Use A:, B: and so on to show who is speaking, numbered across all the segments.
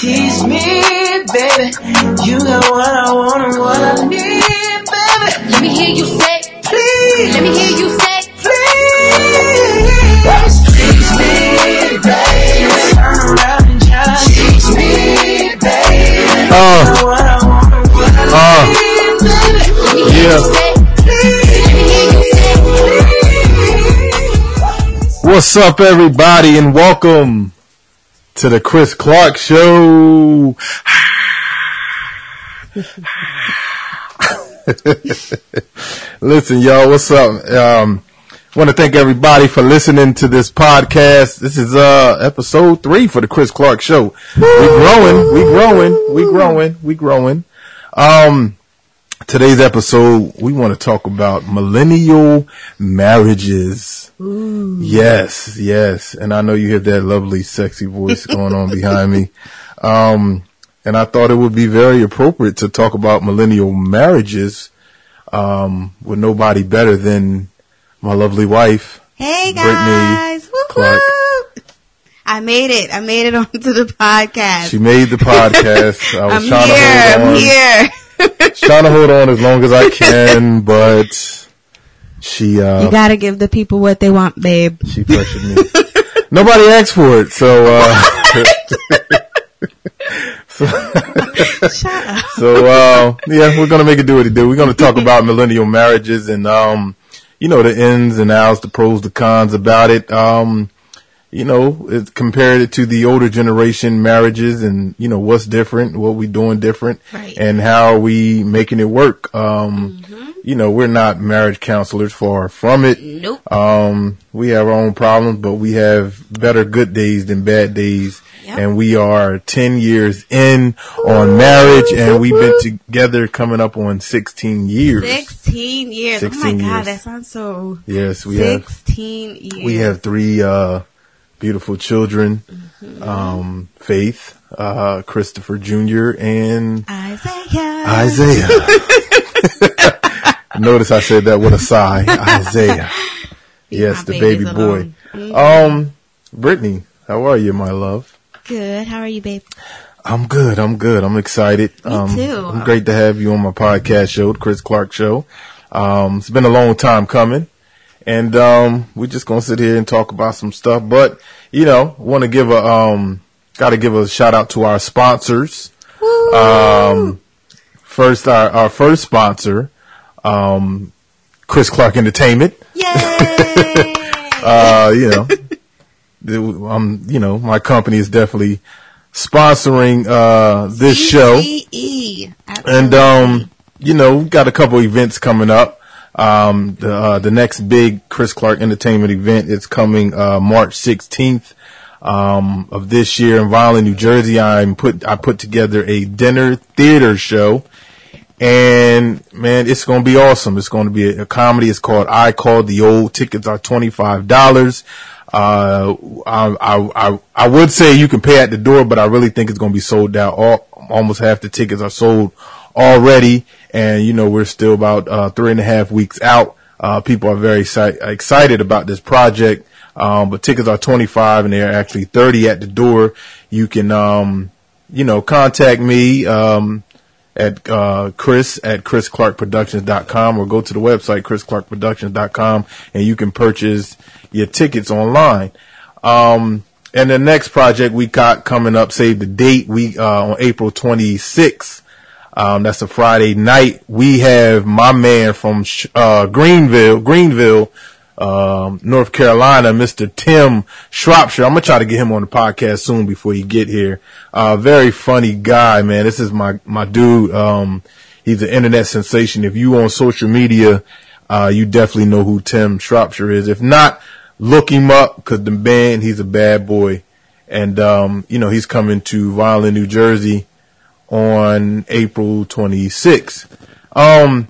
A: tease me, baby. You got what I want and what I need, baby.
B: Let me hear you say,
A: Please,
B: let me hear you say,
A: please, tease me, baby. Turn around and try to tease me, baby.
C: Oh,
A: What I want and what I
C: oh,
A: need, baby.
B: let me hear
C: Yeah.
B: you say, let me hear you say.
C: what's up, everybody, and welcome to the Chris Clark Show. Listen, y'all, what's up? Um, want to thank everybody for listening to this podcast. This is uh episode three for the Chris Clark Show. We growing, we growing, we growing, we growing. Um, today's episode, we want to talk about millennial marriages. Yes, yes. And I know you hear that lovely, sexy voice going on behind me. Um, and I thought it would be very appropriate to talk about millennial marriages, um, with nobody better than my lovely wife.
D: Hey
C: Brittni
D: guys, Woo
C: Clark.
D: I made it. I made it onto the podcast.
C: She made the podcast. I was
D: I'm
C: trying
D: here.
C: to hold on.
D: I'm here.
C: Trying to hold on as long as I can, but she, uh,
D: you gotta give the people what they want, babe.
C: She pressured me. Nobody asked for it, so uh,
D: up.
C: so uh, yeah, we're gonna make it do what it do. We're gonna talk about millennial marriages and um, you know, the ins and outs, the pros, the cons about it. Um, you know, it, compared it to the older generation marriages and, you know, what's different, what we doing different
D: Right.
C: and how are we making it work. Um, you know, we're not marriage counselors far from it.
D: Nope.
C: Um, we have our own problems, but we have better good days than bad days.
D: Yep.
C: And we are 10 years in on marriage and we've been together coming up on 16 years.
D: Sixteen years. oh
C: 16
D: my god, that sounds so.
C: Yes, we have.
D: Sixteen years.
C: We have three uh, beautiful children: um, Faith, uh, Christopher Jr., and
D: Isaiah.
C: Isaiah. Notice I said that with a sigh. Isaiah. Yes, the baby boy.
D: alone.
C: Um, Brittni, how are you, my love?
D: Good. How are you, babe?
C: I'm good. I'm good. I'm excited.
D: Me
C: um,
D: too.
C: I'm great to have you on my podcast show, the Chris Clark Show. Um, it's been a long time coming, and um, we're just gonna sit here and talk about some stuff. But you know, want to give a um, got to give a shout out to our sponsors. Um, first, our our first sponsor, um, Chris Clark Entertainment.
D: Yay!
C: Uh, you know, um, you know, my company is definitely sponsoring uh this show.
D: CCE.
C: And um, you know, we've got a couple events coming up. Um, the uh, the next big Chris Clark Entertainment event is coming uh, March 16th um, of this year in Vineland, New Jersey. I'm put I put together a dinner theater show, and man, it's going to be awesome. It's going to be a, a comedy. It's called I Called the Old. Tickets are twenty five dollars. Uh, I, I, I, I would say you can pay at the door, but I really think it's going to be sold out. All, almost half the tickets are sold already. And, you know, we're still about, uh, three and a half weeks out. Uh, people are very exci- excited about this project. Um, but tickets are 25 and they're actually 30 at the door. You can, um, you know, contact me, um, at uh, Chris at chrisclarkproductions.com or go to the website chrisclarkproductions.com and you can purchase your tickets online. Um, and the next project we got coming up, save the date, we uh, on April 26th. Um, that's a Friday night. We have my man from uh, Greenville, Greenville, um, North Carolina, Mr. Tim Shropshire. I'm gonna try to get him on the podcast soon before you get here. Uh, very funny guy, man. This is my my dude. Um, he's an internet sensation. If you on social media, uh, you definitely know who Tim Shropshire is. If not, look him up because the band. He's a bad boy, and um, you know he's coming to Vineland, New Jersey on April 26th. Um,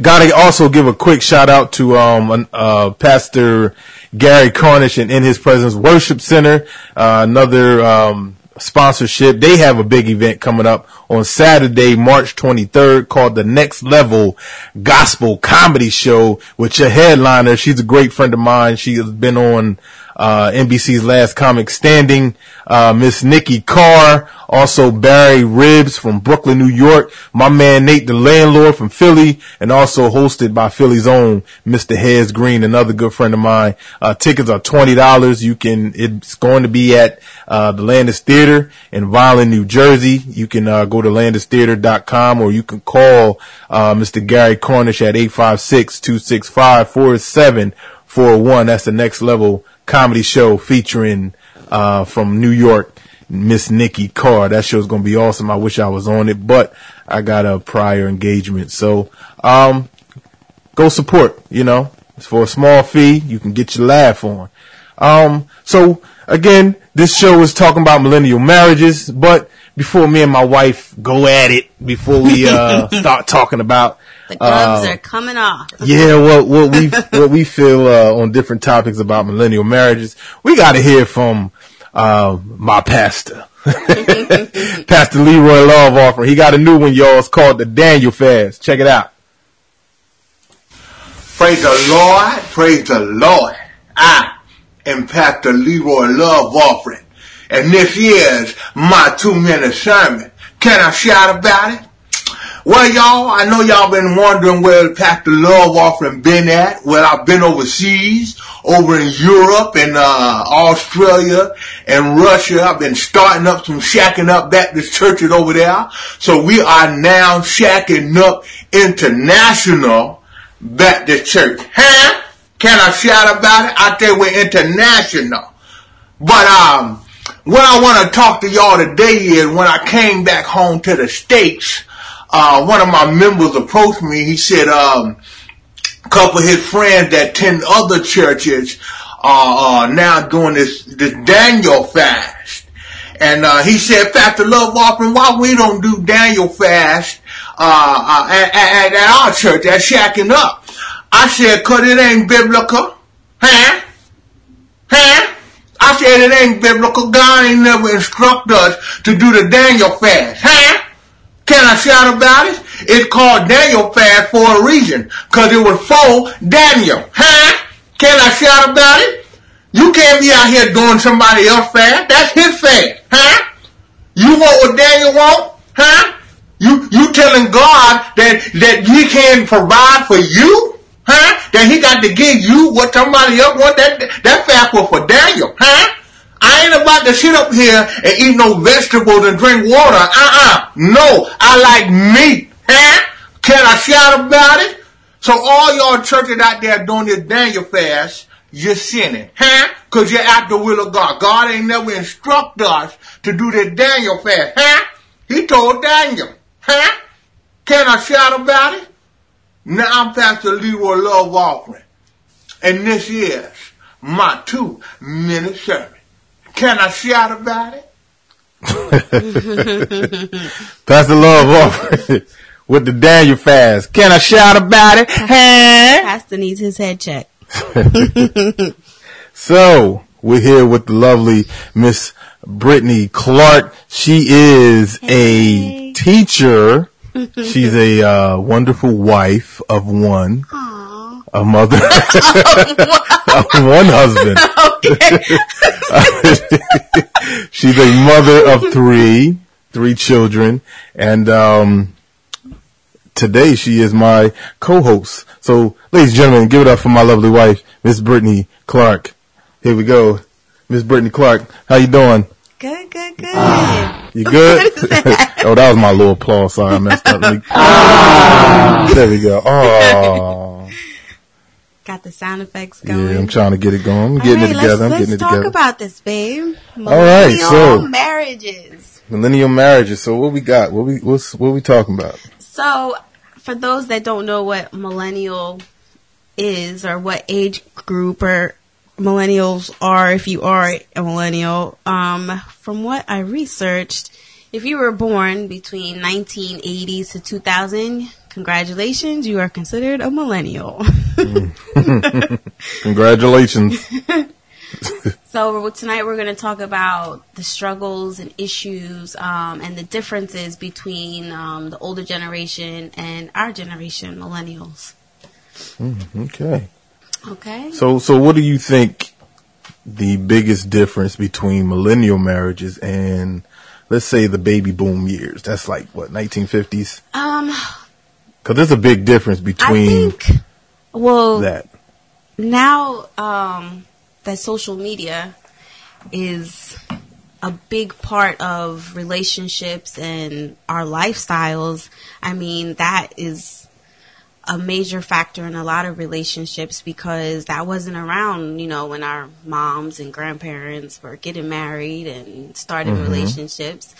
C: gotta also give a quick shout out to, um, uh, Pastor Gary Cornish and In His Presence Worship Center, uh, another, um, sponsorship. They have a big event coming up on Saturday, March 23rd called the Next Level Gospel Comedy Show with your headliner. She's a great friend of mine. She has been on, uh, NBC's Last Comic Standing, uh, Miss Nikki Carr, also Barry Ribs from Brooklyn, New York, my man Nate the landlord from Philly, and also hosted by Philly's own Mr. Hez Green, another good friend of mine. Uh, tickets are twenty dollars. You can. It's going to be at uh, the Landis Theater in Vineland, New Jersey. You can uh, go to landistheater.com or you can call uh, Mr. Gary Cornish at 856-265-4741. That's the next level comedy show featuring uh, from New York. Miss Nikki Carr. That show's gonna be awesome. I wish I was on it, but I got a prior engagement. So, um, go support, you know, it's for a small fee. You can get your laugh on. Um, so again, this show is talking about millennial marriages, but before me and my wife go at it, before we, uh, start talking about,
D: The gloves
C: uh,
D: are coming off.
C: yeah, what what we what we feel uh, on different topics about millennial marriages. We got to hear from uh, my pastor, Pastor Leroy Love Offer. He got a new one, y'all. It's called the Daniel Fast. Check it out.
E: Praise the Lord. Praise the Lord. I am Pastor Leroy Love Offering. And this is my two minute sermon. Can I shout about it? Well, y'all, I know y'all been wondering where Pastor Love Offering been at. Well, I've been overseas, over in Europe and uh, Australia and Russia. I've been starting up some shacking up Baptist churches over there. So we are now shacking up international Baptist church. Huh? Can I shout about it? I you, we're international. But um, what I want to talk to y'all today is when I came back home to the States, uh, one of my members approached me. He said, um, a couple of his friends that attend other churches are uh, now doing this, this Daniel fast. And uh, he said, Pastor Love Offering, why we don't do Daniel fast uh, uh, at, at, at our church, at Shacking Up? I said, cause it ain't biblical. Huh? Huh? I said it ain't biblical. God ain't never instructed us to do the Daniel fast. Huh? Can I shout about it? It's called Daniel fast for a reason. Cause it was for Daniel. Huh? Can I shout about it? You can't be out here doing somebody else fast. That's his fast. Huh? You want what Daniel want? Huh? You, you telling God that, that he can provide for you? Huh? That he got to give you what somebody else want? That, that fast was for Daniel. Huh? I ain't about to sit up here and eat no vegetables and drink water. Uh-uh. No, I like meat. Huh? Can I shout about it? So all y'all churches out there doing this Daniel fast, you're sinning. Huh? Cause you're at the will of God. God ain't never instructed us to do this Daniel fast. Huh? He told Daniel. Huh? Can I shout about it? Now I'm Pastor Leroy Love Offering. And this is my two minute sermon. Can I shout about it?
C: Pastor Love Offer with the Daniel Fast. Can I shout about it? Huh?
D: Pastor needs his head checked.
C: So we're here with the lovely Miss Brittni Clark. She is a teacher. She's a uh, wonderful wife of one,
D: Aww.
C: a mother of one husband. She's a mother of three, three children, and um, today she is my co-host. So, ladies and gentlemen, give it up for my lovely wife, Miss Brittni Clark. Here we go, Miss Brittni Clark. How you doing?
D: Good, good, good.
C: Ah, you good?
D: That?
C: oh, that was my little applause. Sorry, I messed up. Ah. There we go. Oh,
D: Got the sound effects going.
C: yeah, I'm trying to get it going. I'm getting
D: right,
C: it together. I'm
D: Let's,
C: getting
D: let's
C: it
D: talk about this, babe.
C: right, so-
D: Millennial marriages.
C: Millennial marriages. So what we got? What we what's what we talking about?
D: So, for those that don't know what millennial is or what age group or millennials are, if you are a millennial, um, from what I researched, if you were born between 1980s to 2000, congratulations, you are considered a millennial.
C: Congratulations.
D: So tonight we're going to talk about the struggles and issues um, and the differences between um, the older generation and our generation, millennials.
C: Okay.
D: Okay.
C: So so what do you think the biggest difference between millennial marriages and let's say the baby boom years? That's like what 1950s.
D: Um,
C: Because there's a big difference between.
D: I think. Well,
C: that.
D: now um, that social media is a big part of relationships and our lifestyles, I mean, that is a major factor in a lot of relationships because that wasn't around, you know, when our moms and grandparents were getting married and starting relationships.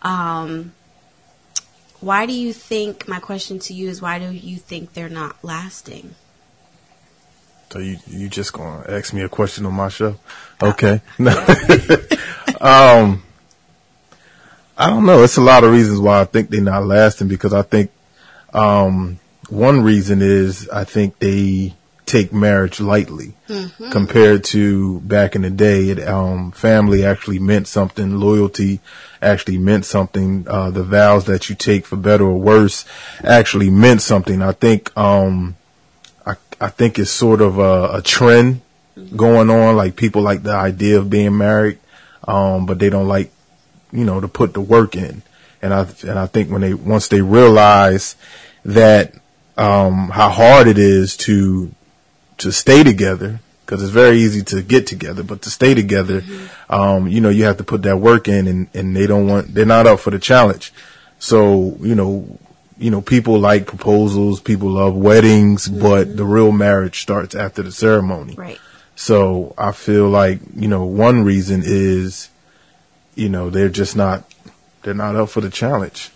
D: Um, why do you think, my question to you is, why do you think they're not lasting?
C: So you you just gonna ask me a question on my show? Okay. um, I don't know. It's a lot of reasons why I think they're not lasting because I think um, one reason is I think they take marriage lightly compared to back in the day. It, um, family actually meant something. Loyalty actually meant something. Uh, the vows that you take for better or worse actually meant something. I think. Um, I, I think it's sort of a, a trend going on. Like people like the idea of being married, um, but they don't like, you know, to put the work in. And I and I think when they once they realize that um, how hard it is to to stay together, because it's very easy to get together, but to stay together, um, you know, you have to put that work in, and and they don't want they're not up for the challenge. So you know, you know, people like proposals, people love weddings, but the real marriage starts after the ceremony.
D: Right.
C: So I feel like, you know, one reason is, you know, they're just not, they're not up for the challenge.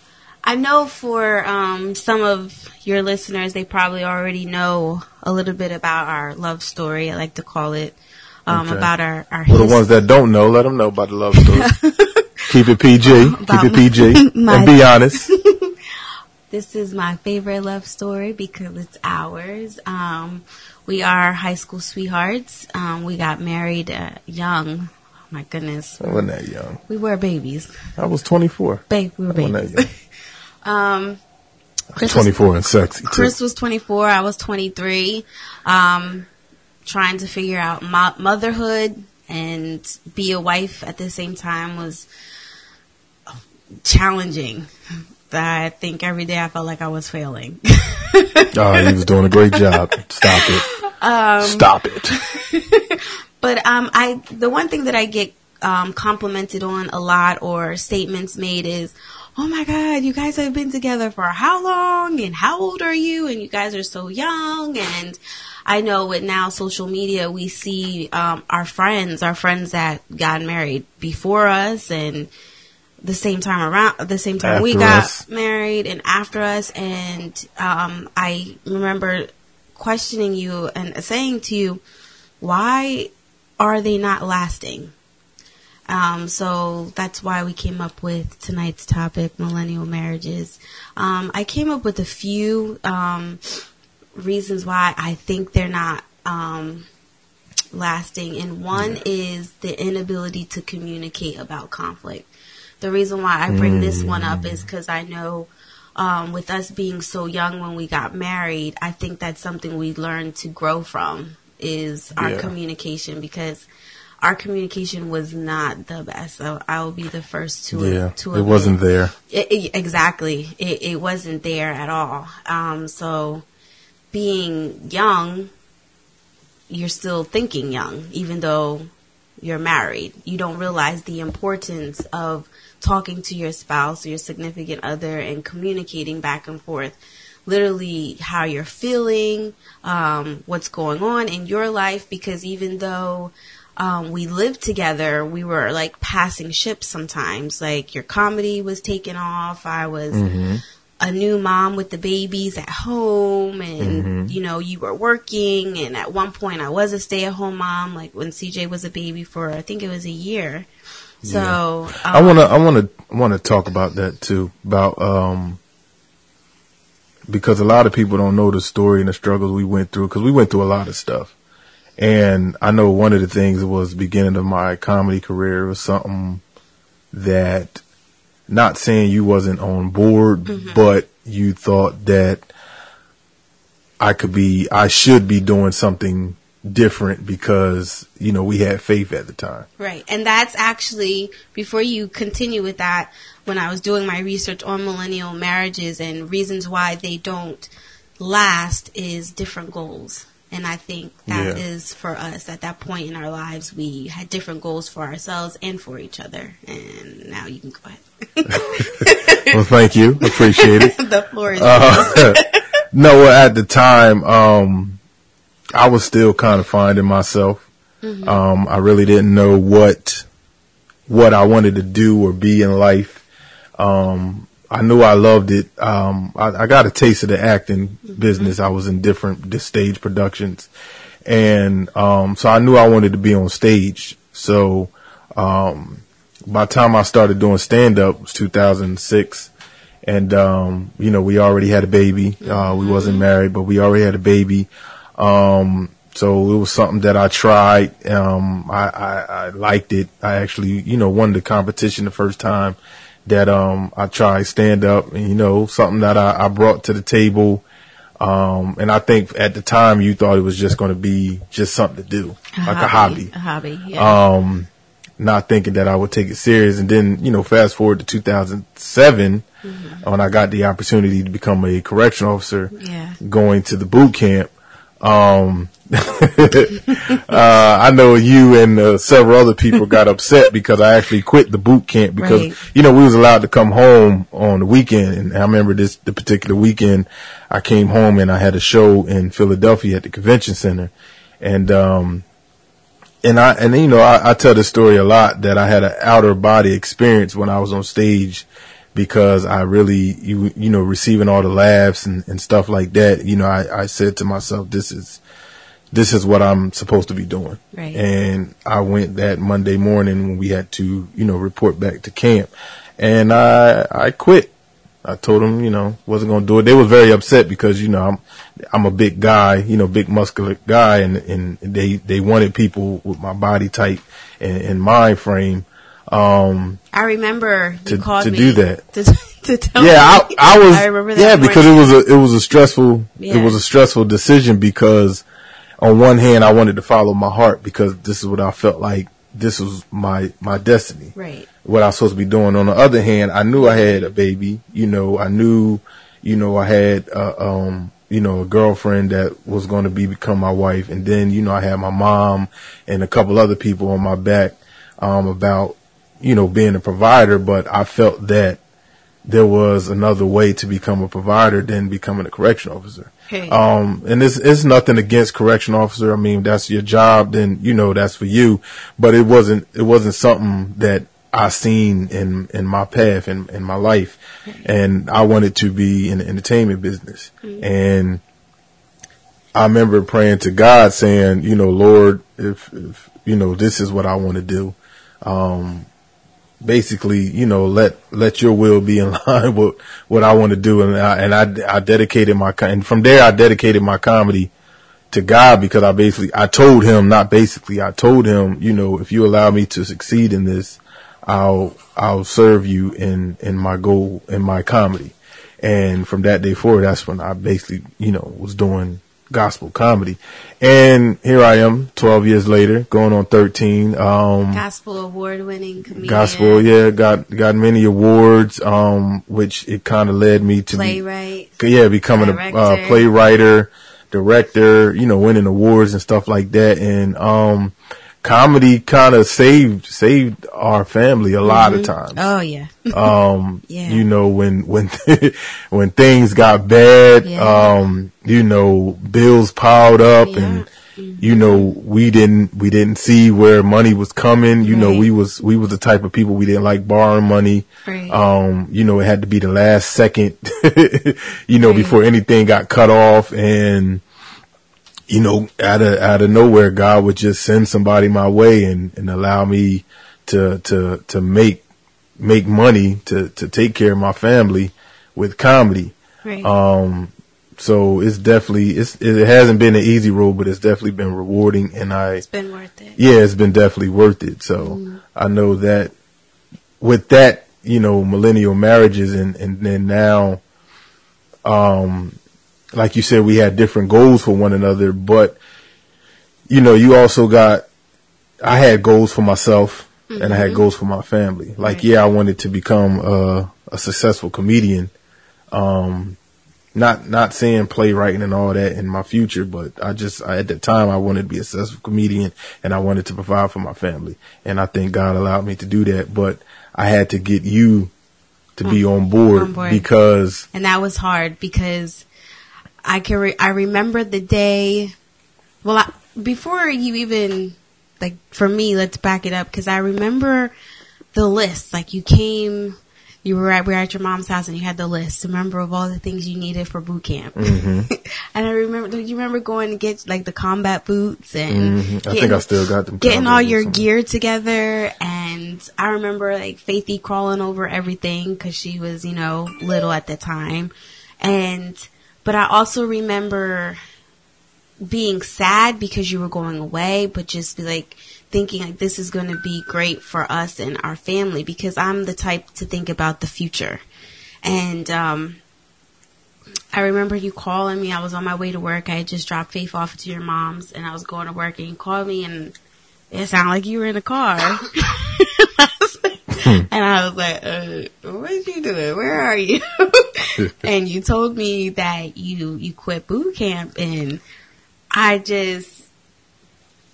D: I know for um, some of your listeners, they probably already know a little bit about our love story. I like to call it um,
C: Okay.
D: about our our
C: For the ones that don't know, let them know about the love story. Keep it PG. Keep it PG.
D: my-
C: and be honest.
D: This is my favorite love story because it's ours. Um, we are high school sweethearts. Um, we got married uh, young. Oh my goodness,
C: I wasn't that young.
D: we were babies.
C: I was 24.
D: Babe, we were
C: I wasn't that
D: babies. Um, Chris was
C: 24 and sexy. Too.
D: Chris was 24. I was 23. Um, trying to figure out mo- motherhood and be a wife at the same time was challenging. I think every day I felt like I was failing.
C: oh, he was doing a great job. Stop it.
D: Um,
C: Stop it.
D: But um, I the one thing that I get um, complimented on a lot or statements made is, "Oh my God, you guys have been together for how long? And how old are you? And you guys are so young." And I know with now social media, we see um, our friends, our friends that got married before us, and the same time around, the same time we got
C: us.
D: married, and after us. And um, I remember questioning you and saying to you, why are they not lasting? Um, so that's why we came up with tonight's topic, millennial marriages. Um, I came up with a few um, reasons why I think they're not um, lasting, and one is the inability to communicate about conflict. The reason why I bring this one up is because I know um, with us being so young when we got married, I think that's something we learned to grow from is our
C: Yeah.
D: communication because our communication was not the best. So I will be the first to
C: Yeah.
D: to
C: It wasn't there.
D: it, it- exactly. It, it wasn't there at all. Um, so being young, you're still thinking young, even though you're married. You don't realize the importance of talking to your spouse or your significant other and communicating back and forth. Literally, how you're feeling, um, what's going on in your life, because even though um, we lived together, we were like passing ships sometimes. Like your comedy was taking off. I was a new mom with the babies at home and you know you were working and at one point I was a stay-at-home mom like when CJ was a baby for I think it was a year so
C: I
D: um,
C: want to, I want to, want to talk about that too. About, um, because a lot of people don't know the story and the struggles we went through because we went through a lot of stuff. And I know one of the things was beginning of my comedy career was something that not saying you wasn't on board, mm-hmm. but you thought that I could be, I should be doing something different because you know we had faith at the time.
D: Right. And that's actually, before you continue with that, when I was doing my research on millennial marriages and reasons why they don't last is different goals. And I think that is
C: Yeah.
D: for us at that point in our lives, we had different goals for ourselves and for each other. And now you can go ahead.
C: Well, thank you, appreciate it.
D: the floor is
C: Uh, no, well, at the time, um, I was still kind of finding myself. Um, I really didn't know what what I wanted to do or be in life. Um, I knew I loved it. Um, I, I got a taste of the acting business. I was in different di- stage productions, and um, so I knew I wanted to be on stage. So um, by the time I started doing stand up, it was 2006 and um, you know we already had a baby. Uh, we wasn't married, but we already had a baby. Um, so it was something that I tried. Um, I, I, I liked it. I actually, you know, won the competition the first time that um, I tried stand up, and you know, something that I, I brought to the table. Um, and I think at the time you thought it was just going to be just something to do, like a hobby
D: A hobby, yeah.
C: um, not thinking that I would take it serious. And then, you know, fast forward to 2007, when I got the opportunity to become a correction officer,
D: Yeah.
C: going to the boot camp. Um, uh, I know you and uh, several other people got upset because I actually quit the boot camp because,
D: Right.
C: you know, we was allowed to come home on the weekend. And I remember this, the particular weekend I came home and I had a show in Philadelphia at the convention center. And, um, and I and you know I, I tell this story a lot that I had an outer body experience when I was on stage because I really you you know receiving all the laughs and, and stuff like that. You know I, I said to myself this is this is what I'm supposed to be doing.
D: Right.
C: And I went that Monday morning when we had to you know report back to camp, and I I quit. I told them, you know, wasn't gonna do it. They were very upset because, you know, I'm, I'm a big guy, you know, big muscular guy and, and they, they wanted people with my body type and, and mind frame. Um,
D: I remember you
C: to- to do that.
D: To, to tell
C: yeah, I. I was,
D: I remember that
C: yeah, because it was a, it was a stressful,
D: Yeah.
C: it was a stressful decision because on one hand, I wanted to follow my heart because this is what I felt like this was my, my destiny
D: right.
C: what I was supposed to be doing. On the other hand, I knew I had a baby. You know, I knew, you know, I had, uh, um, you know, a girlfriend that was going to be become my wife, and then you know, I had my mom and a couple other people on my back um, about, you know, being a provider. But I felt that there was another way to become a provider than becoming a correction officer. Um, and it's, it's nothing against correction officer. I mean, that's your job, then, you know, that's for you. But it wasn't, it wasn't something that I seen in, in my path in, in my life. And I wanted to be in the entertainment business. And I remember praying to God saying, you know, Lord, if, if, you know, this is what I want to do. Um, basically, you know, let let your will be in line with what I want to do, and I and I, I dedicated my and from there I dedicated my comedy to God because I basically I told him not basically I told him you know if you allow me to succeed in this, I'll I'll serve you in in my goal in my comedy, and from that day forward that's when I basically you know was doing gospel comedy, and here I am twelve years later going on thirteen. Um,
D: Gospel award winning comedian.
C: Gospel, yeah, got got many awards, um, which it kind of led me to be,
D: Playwright.
C: yeah, becoming a uh,
D: Director.
C: playwriter, director, you know, winning awards and stuff like that, and um, comedy kind of saved saved our family a lot of times.
D: Oh yeah.
C: Um,
D: Yeah.
C: you know, when, when, when things got bad,
D: Yeah.
C: um, you know, bills piled up
D: Yeah.
C: and, you know, we didn't, we didn't see where money was coming. You know, we was, we was the type of people we didn't like borrowing money.
D: Right.
C: Um, you know, it had to be the last second, you know,
D: Right.
C: before anything got cut off and, you know, out of out of nowhere, God would just send somebody my way and, and allow me to to to make make money to to take care of my family with comedy.
D: Right.
C: Um, so it's definitely it's it hasn't been an easy road, but it's definitely been rewarding, and I
D: it's been worth it.
C: yeah, it's been definitely worth it. So I know that with that, you know, millennial marriages and, and then now, um, like you said, we had different goals for one another, but you know, you also got. I had goals for myself, and I had goals for my family. Like, yeah, I wanted to become a, a successful comedian. Um, not not saying playwriting and all that in my future, but I just I, at the time I wanted to be a successful comedian, and I wanted to provide for my family, and I think God allowed me to do that. But I had to get you to be mm. on board,
D: on board.
C: because
D: and that was hard because I can re- I remember the day. Well, I, before you even like for me, let's back it up because I remember the list. Like you came, you were at we were at your mom's house and you had the list. Remember of all the things you needed for boot camp.
C: Mm-hmm.
D: and I remember, do you remember going to get like the combat boots and
C: Mhm. I think I still got them.
D: getting all your gear together and i remember like faithy crawling over everything because she was you know little at the time and but i also remember being sad because you were going away but just be like thinking like this is going to be great for us and our family because i'm the type to think about the future and um I remember you calling me. I was on my way to work. I had just dropped Faith off to your mom's, and I was going to work. And you called me, and it sounded like you were in a car. and I was like, uh, "What are you doing? Where are you?" and you told me that you you quit boot camp, and I just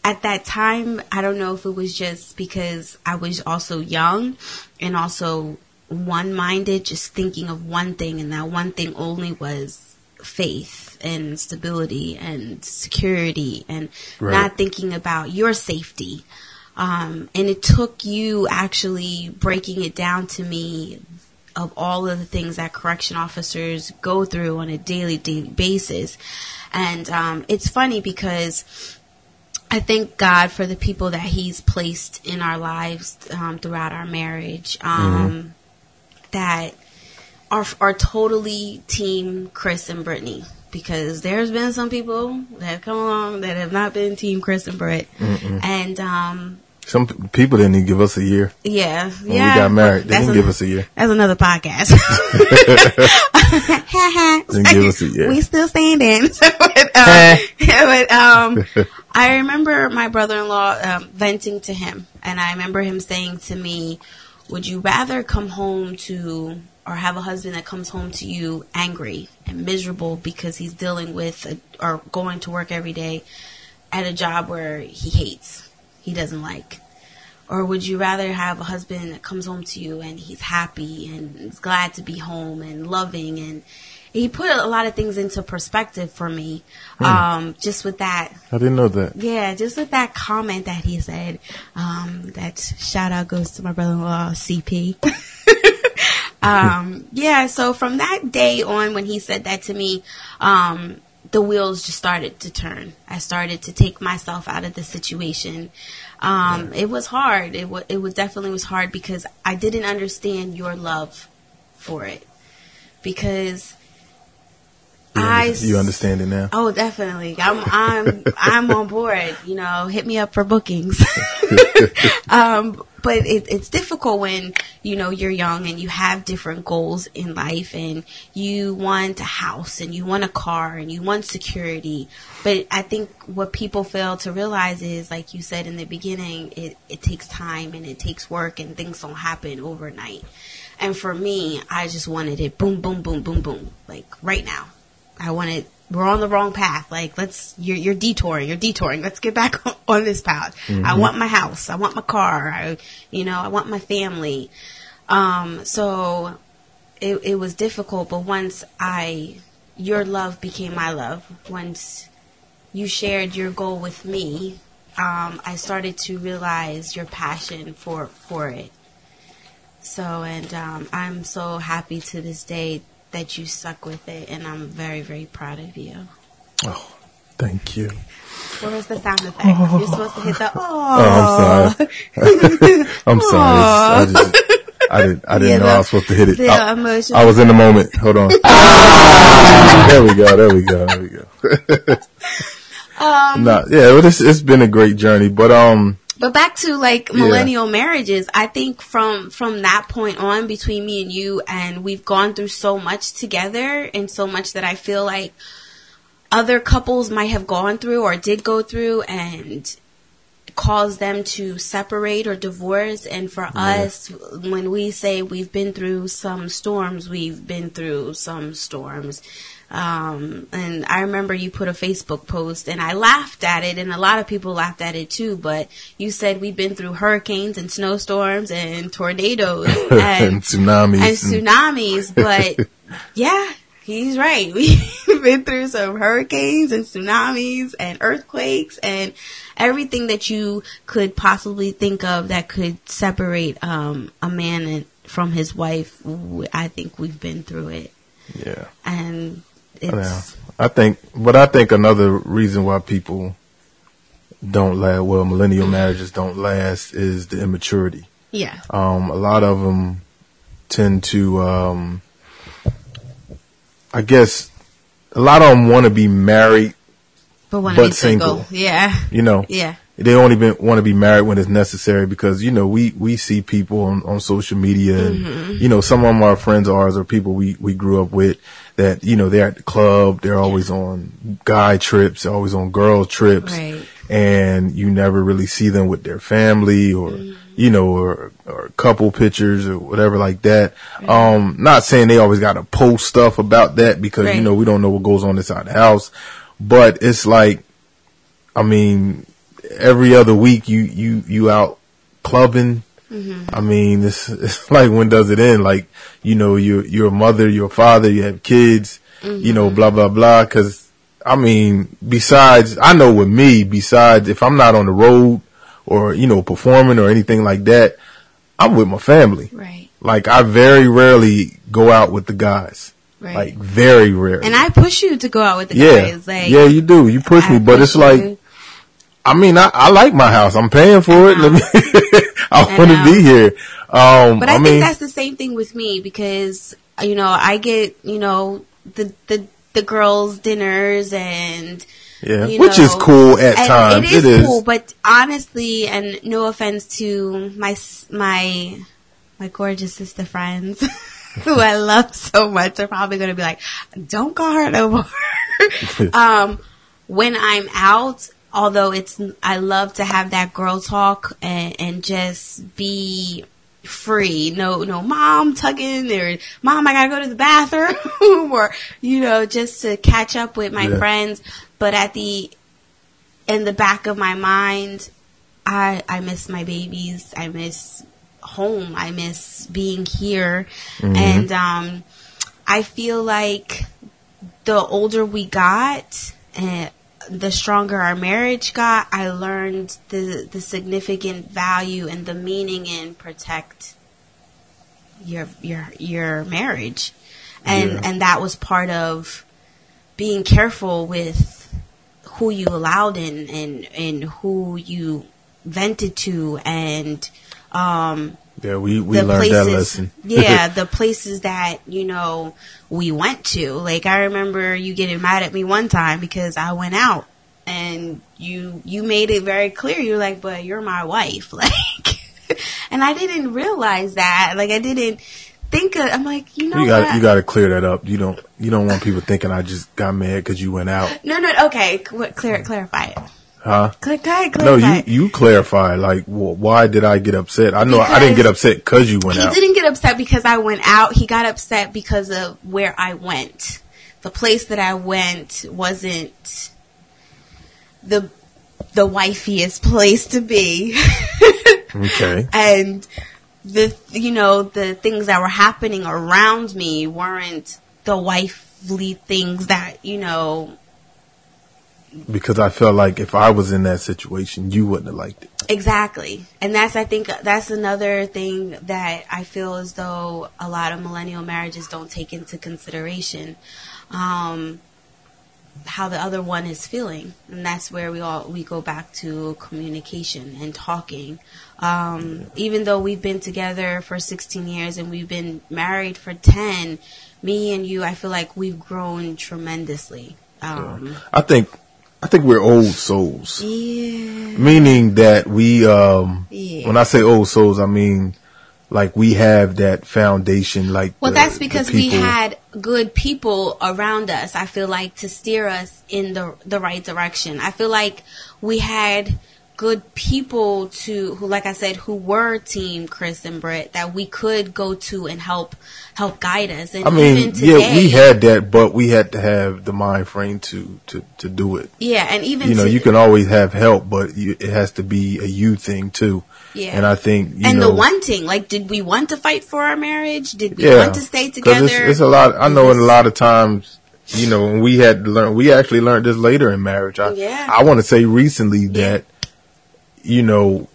D: at that time, I don't know if it was just because I was also young and also one minded, just thinking of one thing, and that one thing only was faith and stability and security and
C: Right.
D: not thinking about your safety. Um, and it took you actually breaking it down to me of all of the things that correction officers go through on a daily, daily basis. And um, it's funny because I thank God for the people that He's placed in our lives um, throughout our marriage um, that are are totally team Chris and Brittany. Because there's been some people that have come along that have not been team Chris and Britt, and um,
C: Some people didn't even give us a year
D: yeah,
C: when
D: yeah,
C: we got married. They didn't
D: a-
C: give us a year.
D: That's another podcast.
C: Didn't give us a year.
D: We still standing. So, but, um, but, um, I remember my brother-in-law um, venting to him, and I remember him saying to me, "Would you rather come home to or have a husband that comes home to you angry and miserable because he's dealing with a, or going to work every day at a job where he hates, he doesn't like?" Or would you rather have a husband that comes home to you and he's happy and is glad to be home and loving and he put a lot of things into perspective for me. Um, just with that,
C: I didn't know that.
D: yeah, just with that comment that he said. Um, that shout out goes to my brother-in-law CP. um, yeah, so from that day on, when he said that to me, um, the wheels just started to turn. I started to take myself out of the situation. Um, It was hard. It was. It was definitely was hard because I didn't understand your love for it. Because
C: You,
D: I
C: under- you understand it now.
D: Oh, definitely. I'm I'm I'm on board. You know, hit me up for bookings. um, but it, it's difficult when you know you're young and you have different goals in life, and you want a house and you want a car and you want security. But I think what people fail to realize is, like you said in the beginning, it it takes time and it takes work, and things don't happen overnight. And for me, I just wanted it boom, boom, boom, boom, boom, like right now. I want wanted. We're on the wrong path. Like, let's. You're, you're detouring. You're detouring. Let's get back on, on this path. I want my house. I want my car. I, you know, I want my family. Um. So, it it was difficult, but once I, your love became my love. Once you shared your goal with me, um, I started to realize your passion for for it. So, and um, I'm so happy to this day that you suck with it, and I'm very, very proud of you.
C: Oh, thank you.
D: Where was the sound effect? You're supposed to hit the oh.
C: Oh, I'm sorry. I'm sorry. I just, I didn't, I didn't
D: Yeah,
C: know
D: the-
C: I was supposed to hit it. I. I was in the moment. Hold on. there we go. There we go. There we go.
D: Um,
C: Nah, yeah, well, it's, it's been a great journey, but um,
D: But back to like millennial marriages, I think from from that point on between me and you and we've gone through so much together and so much that I feel like other couples might have gone through or did go through and cause them to separate or divorce. And for us when we say we've been through some storms we've been through some storms um, and I remember you put a Facebook post and I laughed at it and a lot of people laughed at it too, but you said we've been through hurricanes and snowstorms and tornadoes and,
C: and tsunamis.
D: and tsunamis, but yeah, he's right. We've been through some hurricanes and tsunamis and earthquakes and everything that you could possibly think of that could separate um, a man and, from his wife. I think we've been through it,
C: yeah.
D: and
C: Yeah.
D: it's
C: I think, but I think another reason why people don't last, well, millennial marriages don't last is the immaturity.
D: yeah,
C: Um, a lot of them tend to, um, I guess, a lot of them want to be married,
D: but
C: But
D: single,
C: single.
D: yeah,
C: you know.
D: yeah,
C: They only been, want to be married when it's necessary because, you know, we, we see people on, on social media and,
D: Mm-hmm.
C: you know, some of them are friends of ours or people we, we grew up with that, you know, they're at the club, they're always on guy trips, they're always on girl trips
D: Right.
C: and you never really see them with their family or,
D: Mm-hmm.
C: you know, or, or couple pictures or whatever like that. Um, not saying they always got to post stuff about that because, you know, we don't know what goes on inside the house, but it's like, I mean, every other week you, you, you out clubbing. Mm-hmm. I mean, it's, it's like when does it end? Like, you know, you're, you're a mother, you're a father, you have kids, you know, mm-hmm. blah, blah, blah. Cause I mean, besides, I know with me, besides if I'm not on the road or, you know, performing or anything like that, I'm with my family.
D: right,
C: Like I very rarely go out with the guys.
D: right.
C: Like very rarely.
D: and I push you to go out with the
C: yeah.
D: guys, like
C: yeah, you do. You push
D: I
C: me, but
D: push
C: it's like,
D: you.
C: I mean, I, I like my house. I'm paying for it. Let me, I
D: I
C: want to be here. Um,
D: But I,
C: I, mean,
D: think that's the same thing with me because you know I get you know the the the girls dinners and
C: yeah,
D: you
C: which
D: know,
C: is cool at times.
D: It is cool, but honestly, and no offense to my my my gorgeous sister friends who I love so much, are probably going to be like, "Don't call her no more." um, when I'm out, although it's I love to have that girl talk and, and just be free. No, no, mom tugging or mom, I gotta go to the bathroom or, you know, just to catch up with my
C: Yeah.
D: friends. But at the, in the back of my mind, I, I miss my babies. I miss home. I miss being here. And, um, I feel like the older we got and the stronger our marriage got, I learned the the significant value and the meaning in protect your your your marriage. And
C: Yeah.
D: and that was part of being careful with who you allowed in and and who you vented to and um
C: yeah, we, we
D: the
C: learned
D: places,
C: that lesson.
D: yeah, the places that you know we went to. Like I remember you getting mad at me one time because I went out, and you you made it very clear. You're like, "But you're my wife," like, and I didn't realize that. Like I didn't think. Of, I'm like, you know
C: you got you got to clear that up. You don't you don't want people thinking I just got mad because you went out,
D: no, no, okay, cl- clear, clarify it.
C: Huh?
D: Go ahead,
C: No, you you clarify like wh- why did I get upset? I know I didn't get upset because you went
D: He
C: out.
D: He didn't get upset because I went out. He got upset because of where I went. The place that I went wasn't the the wifiest place to be.
C: Okay,
D: and the you know the things that were happening around me weren't the wifely things that you know
C: because I felt like if I was in that situation, you wouldn't have liked it.
D: Exactly. And that's, I think, that's another thing that I feel as though a lot of millennial marriages don't take into consideration. Um, how the other one is feeling. And that's where we all, we go back to communication and talking. Um, even though we've been together for 16 years and we've been married for 10, me and you, I feel like we've grown tremendously. Um,
C: I think I think we're old souls.
D: yeah.
C: Meaning that we, um,
D: Yeah.
C: when I say old souls, I mean like we have that foundation. Like
D: Well,
C: the-
D: that's because we had good people around us. I feel like to steer us in the the right direction. I feel like we had good people to who, like I said, who were Team Chris and Brett that we could go to and help help guide us. And
C: I mean,
D: even today,
C: yeah, we had that, but we had to have the mind frame to to to do it.
D: yeah, and even
C: You know,
D: to-
C: you can always have help, but you, it has to be a you thing too.
D: Yeah.
C: And I think you
D: and
C: know,
D: the wanting, like, did we want to fight for our marriage? Did we
C: yeah,
D: want to stay together?
C: It's, it's a lot. I know, in a lot of times, you know, we had to learn. We actually learned this later in marriage. I,
D: Yeah.
C: I want to say recently that, you know,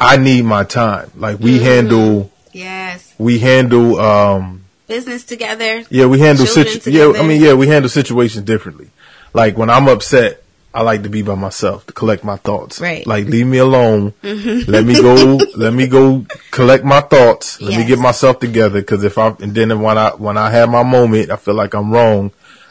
C: I need my time. Like we
D: Mm-hmm.
C: handle,
D: yes,
C: we handle. um
D: business together.
C: Yeah, we handle situ- Yeah, I mean, yeah, we handle situations differently. Like when I'm upset, I like to be by myself to collect my thoughts.
D: Right. Mm-hmm.
C: Like leave me alone. Let me go. let me go collect my thoughts. Let me get myself together. Because if I and then when I when I have my moment, I feel like I'm wrong.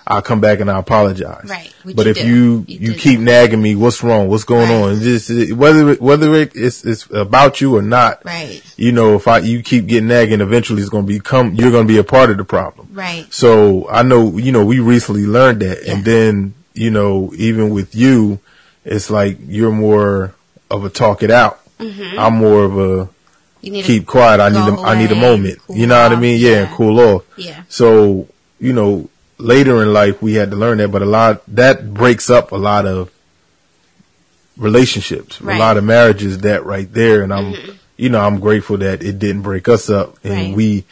C: I'll come back and I apologize.
D: Right, which
C: But
D: you
C: if
D: do.
C: you
D: You
C: you, keep nagging me, what's wrong? What's going
D: Right.
C: on? Just whether whether it, it's it's about you or not.
D: Right.
C: You know, if I you keep getting nagging, eventually it's going to become you're going to be a part of the problem.
D: Right.
C: So I know, you know, we recently learned that.
D: Yeah.
C: And then, you know, even with you, it's like you're more of a talk it out. I'm more of a keep quiet. I need a, I need a moment.
D: cool
C: You know what I mean? Yeah,
D: Yeah.
C: cool off.
D: Yeah.
C: So, you know, later in life we had to learn that, but a lot, that breaks up a lot of relationships,
D: Right.
C: a lot of marriages that right there. And I'm, you know, I'm grateful that it didn't break us up and
D: Right.
C: we,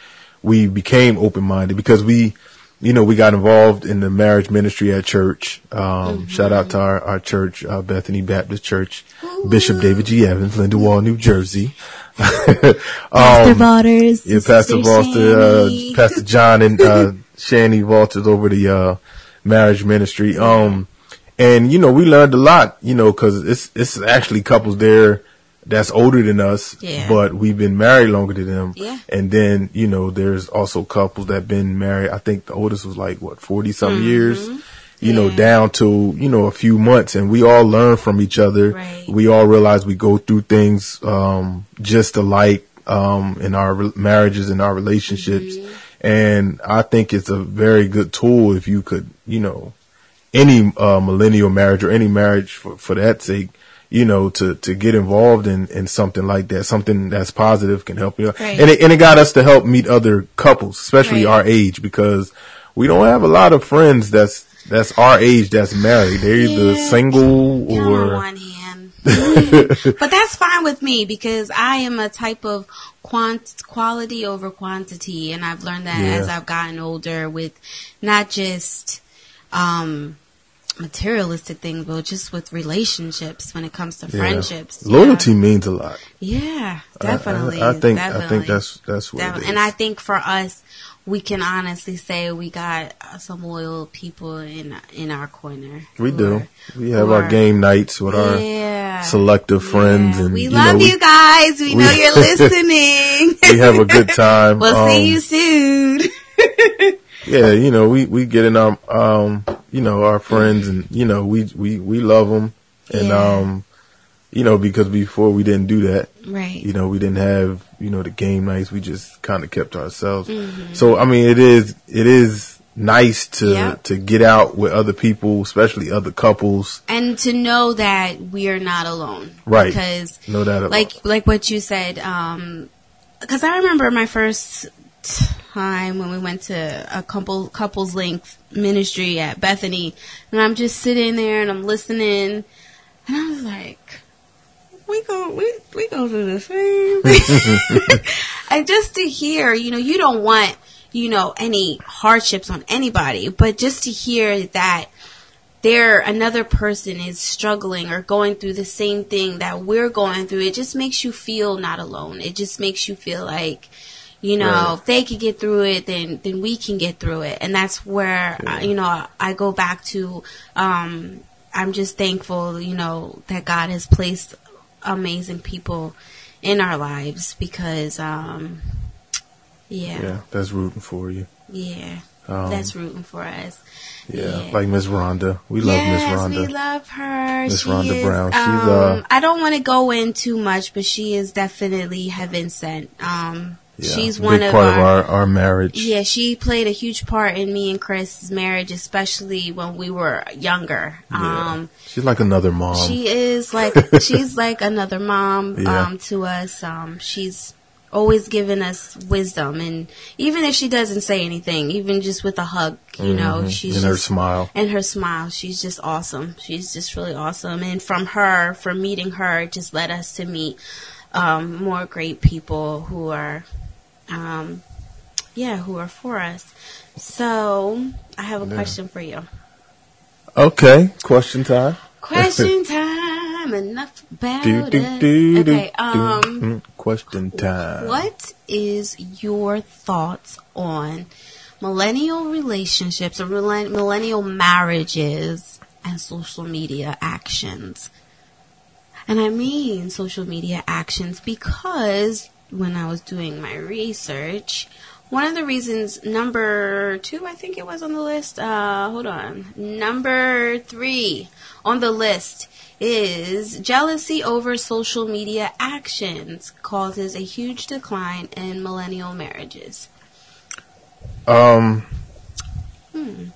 C: we became open minded because we, you know, we got involved in the marriage ministry at church. Um, shout out to our, our church, uh, Bethany Baptist Church, Bishop David G. Evans, Lindenwold, New Jersey. um,
D: Waters.
C: yeah, Pastor Foster, uh, Pastor John and, uh, Shani Walters over the, uh, marriage ministry. Um, and you know, we learned a lot, you know, cause it's, it's actually couples there that's older than us,
D: Yeah.
C: but we've been married longer than them.
D: Yeah.
C: And then, you know, there's also couples that been married. I think the oldest was like, what, 40 some years, you know,
D: Mm-hmm.
C: Down to, you know, a few months and we all learn from each other.
D: Right.
C: We all realize we go through things, um, just alike, um, in our re- marriages and our relationships.
D: Mm-hmm.
C: And I think it's a very good tool if you could, you know, any, uh, millennial marriage or any marriage for, for that sake, you know, to, to get involved in, in something like that, something that's positive can help you.
D: Right.
C: And it, and it got us to help meet other couples, especially
D: Right.
C: our age, because we don't have a lot of friends that's, that's our age that's married. They're either
D: Yeah.
C: single
D: Yeah, on
C: or,
D: one hand. but that's fine with me because I am a type of quant quality over quantity, and I've learned that
C: Yeah.
D: as I've gotten older with not just um, materialistic things, but just with relationships when it comes to
C: Yeah.
D: friendships.
C: Loyalty means a lot.
D: Yeah, yeah
C: I-
D: definitely.
C: I, I think I think that's that's what
D: Definitely. And I think for us, we can honestly say we got uh, some loyal people in in our corner.
C: we
D: who
C: do.
D: are-
C: We have our
D: are-
C: game nights with our selective friends,
D: Yeah.
C: and
D: we love
C: know,
D: you guys. We,
C: we-
D: know you're listening.
C: we have a good time.
D: we'll
C: Um,
D: see you soon.
C: yeah, you know, we we get in our um, you know, our friends, and you know, we we we love them, and
D: Yeah.
C: um, you know, because before we didn't do that,
D: right.
C: you know, we didn't have you know the game nights. We just kind of kept ourselves.
D: Mm-hmm.
C: So I mean, it is it is nice to
D: Yeah.
C: to get out with other people, especially other couples.
D: and to know that we are not alone.
C: Right.
D: Because
C: No doubt about
D: like like what you said um because i remember my first time when we went to a couple couples length ministry at bethany and i'm just sitting there and i'm listening and i was like we go we we go through the same thing and just to hear you know you don't want you know any hardships on anybody but just to hear that there another person is struggling or going through the same thing that we're going through it just makes you feel not alone. It just makes you feel like you know
C: Right.
D: if they can get through it then then we can get through it. And that's where uh, you know i go back to um i'm just thankful you know that god has placed amazing people in our lives because um yeah
C: Yeah, that's rooting for you.
D: yeah
C: Um,
D: that's rooting for us.
C: yeah,
D: yeah.
C: like Miss Rhonda. We love Miss
D: yes,
C: Rhonda.
D: we love her.
C: Miss Rhonda
D: is,
C: Brown. She's,
D: um,
C: uh,
D: I don't want to go in too much, but she is definitely heaven sent. Um,
C: yeah,
D: she's one of
C: part
D: our,
C: of our, our marriage.
D: Yeah, she played a huge part in me and Chris's marriage, especially when we were younger.
C: Yeah.
D: Um,
C: She's like another mom.
D: she is like she's like another mom
C: Yeah.
D: um, to us. Um, she's always given us wisdom, and even if she doesn't say anything, even just with a hug, you know,
C: Mhm.
D: she's
C: And her smile.
D: and her smile. She's just awesome. She's just really awesome. And from her, from meeting her, just led us to meet um, more great people who are, um, yeah, who are for us. So I have a
C: Yeah.
D: question for you.
C: Okay, question time.
D: Question time. Enough about
C: Do, do, do,
D: Okay. Um.
C: Mm, question time.
D: what is your thoughts on millennial relationships or millennial marriages and social media actions? And I mean social media actions because when I was doing my research, one of the reasons, number two, I think it was on the list. Uh, hold on. Number three on the list is jealousy over social media actions causes a huge decline in millennial marriages.
C: Um.
D: Hmm.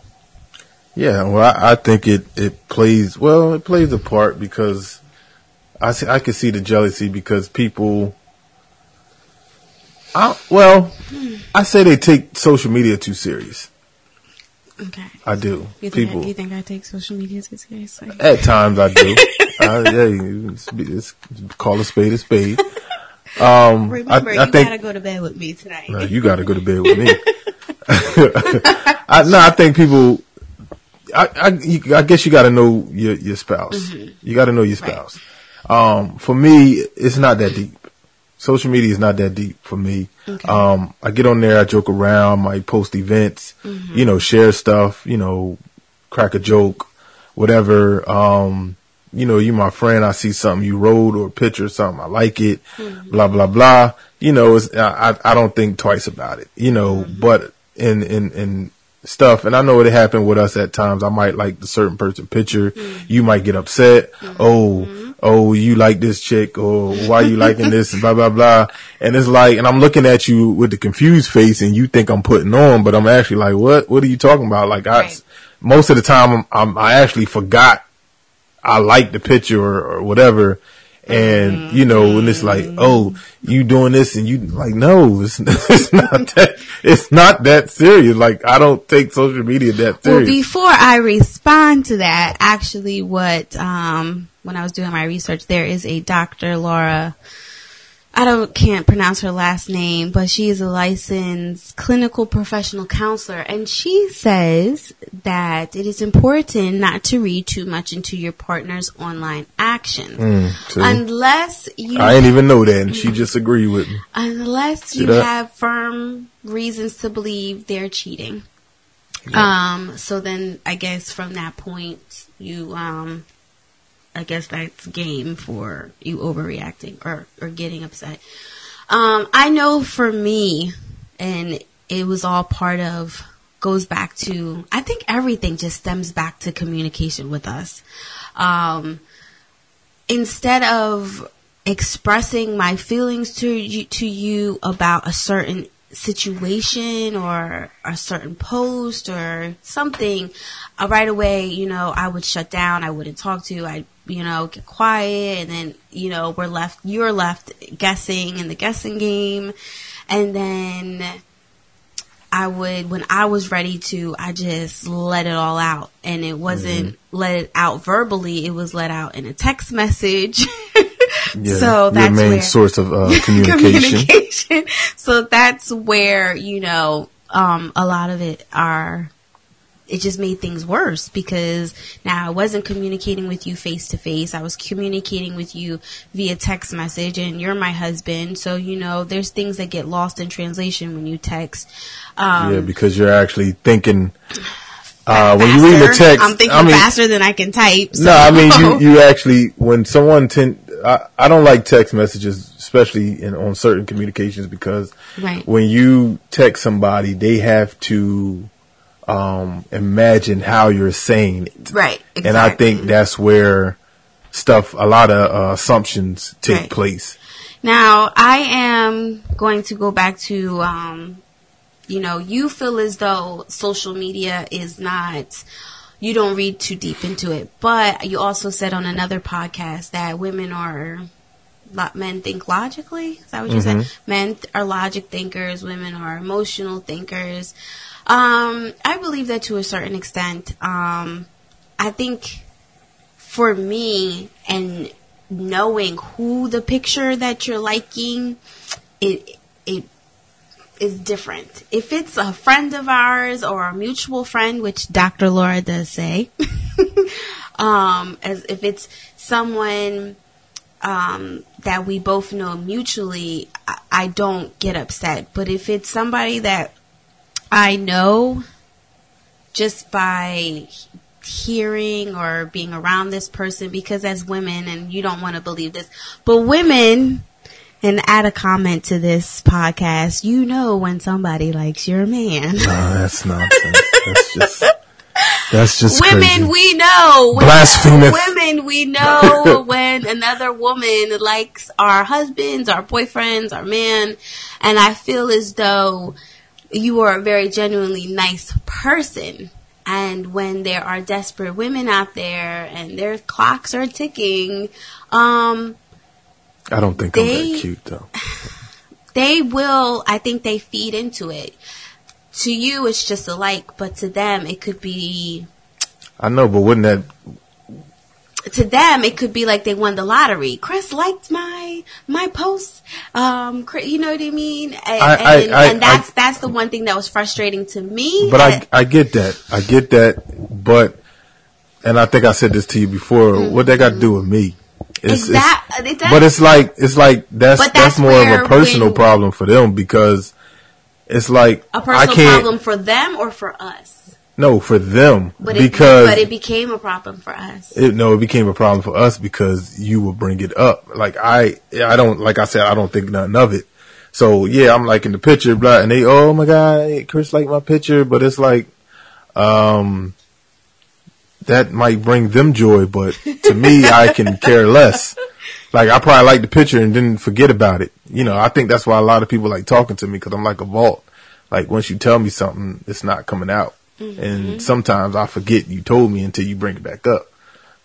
C: Yeah, well, I, I think it it plays well. It plays a part because I see, I can see the jealousy because people. I, well. I say they take social media too serious.
D: Okay.
C: I do.
D: You think,
C: people
D: I, you think I take social media too seriously?
C: at times I do. I, hey, it's, it's, call a spade a spade. Um,
D: Remember,
C: I, I
D: you
C: think
D: gotta go to bed with me tonight.
C: No, you got to go to bed with me. I, no, I think people. I I, you, I guess you got to know your your spouse. You got to know your spouse. Um, for me, it's not that deep. Social media is not that deep for me.
D: Okay.
C: Um, I get on there, I joke around, I post events, mm-hmm. you know, share stuff, you know, crack a joke, whatever. Um, you know, you my friend, I see something you wrote or a picture or something, I like it, mm-hmm. blah, blah, blah. You know, it's, I, I I don't think twice about it, you know, mm-hmm. but in, in, in stuff, and I know it happened with us at times. I might like the certain person picture. You might get upset. Oh, oh, you like this chick or why you liking this blah, blah, blah. And it's like, and I'm looking at you with the confused face and you think I'm putting on, but I'm actually like, what, what are you talking about? Like I,
D: Right.
C: most of the time I'm, I'm, I actually forgot I like the picture or, or whatever. And, you know, and it's like, oh, you doing this and you like, no, it's, it's not that, it's not that serious. Like, I don't take social media that
D: Well, before I respond to that, actually, what um, when I was doing my research, there is a Dr. Laura. I don't can't pronounce her last name, but she is a licensed clinical professional counselor, and she says that it is important not to read too much into your partner's online actions,
C: Mm,
D: unless you
C: I didn't even know that, and she just agreed with me.
D: unless you have firm reasons to believe they're cheating. Um, so then I guess from that point you um I guess that's game for you overreacting or, or getting upset. Um, I know for me and it was all part of goes back to I think everything just stems back to communication with us. Um instead of expressing my feelings to you to you about a certain situation or a certain post or something uh, right away you know i would shut down i wouldn't talk to you i you know get quiet and then you know we're left you're left guessing in the guessing game and then I would, when I was ready to, I just let it all out. And it wasn't let it out verbally, it was let out in a text message.
C: Yeah,
D: so
C: your
D: that's
C: main
D: where,
C: source of uh, communication.
D: communication. So that's where, you know, um, a lot of it are, it just made things worse because now I wasn't communicating with you face to face. I was communicating with you via text message and you're my husband. So, you know, there's things that get lost in translation when you text. Um,
C: yeah, because you're actually thinking. Uh, when you read the text,
D: I'm thinking
C: I mean,
D: faster than I can type.
C: No, I mean you. You actually when someone tend. I, I don't like text messages, especially in on certain communications, because
D: Right.
C: when you text somebody, they have to um, imagine how you're saying it.
D: Right. Exactly.
C: And I think that's where stuff, a lot of uh, assumptions take
D: Right.
C: place.
D: Now, I am going to go back to, um, you know, you feel as though social media is not, you don't read too deep into it. But you also said on another podcast that women are, men think logically. Is that what you said? Men are logic thinkers, women are emotional thinkers. Um, I believe that to a certain extent. Um, I think for me and knowing who the picture that you're liking it it is different if it's a friend of ours or a mutual friend which dr laura does say um as if it's someone um that we both know mutually I, I don't get upset but if it's somebody that i know just by hearing or being around this person because as women and you don't want to believe this but women and add a comment to this podcast you know when somebody likes your man
C: Uh, that's nonsense. that's just, that's just
D: women
C: crazy.
D: we know when-
C: Blasphemous.
D: women we know when another woman likes our husbands our boyfriends our man and i feel as though you are a very genuinely nice person and when there are desperate women out there and their clocks are ticking um
C: I don't think I'm
D: they-
C: that cute though.
D: they will i think they feed into it to you it's just a like but to them it could be
C: I know, but wouldn't that,
D: to them it could be like they won the lottery. Chris liked my my post. Um, you know what I mean? And,
C: I-
D: and,
C: I-
D: and that's that's the one thing that was frustrating to me.
C: but I, I get that. I get that, but, and I think I said this to you before, what that got to do with me? It's,
D: Exact-
C: it's- but it's like, it's like, that's, that's,
D: that's
C: more of a personal
D: when-
C: problem for them because it's like,
D: a personal problem for them or for us.
C: no, for them,
D: But
C: because
D: it, but it became a problem for us.
C: it, no, it became a problem for us because you would bring it up. Like I, I don't, like I said, I don't think nothing of it. So yeah, I'm liking the picture, blah, and they, oh my god, Chris liked my picture, but it's like, um, that might bring them joy, but to me, I can care less. Like I probably like the picture and then forget about it. You know, I think that's why a lot of people like talking to me because I'm like a vault. Like once you tell me something, it's not coming out, and sometimes I forget you told me until you bring it back up.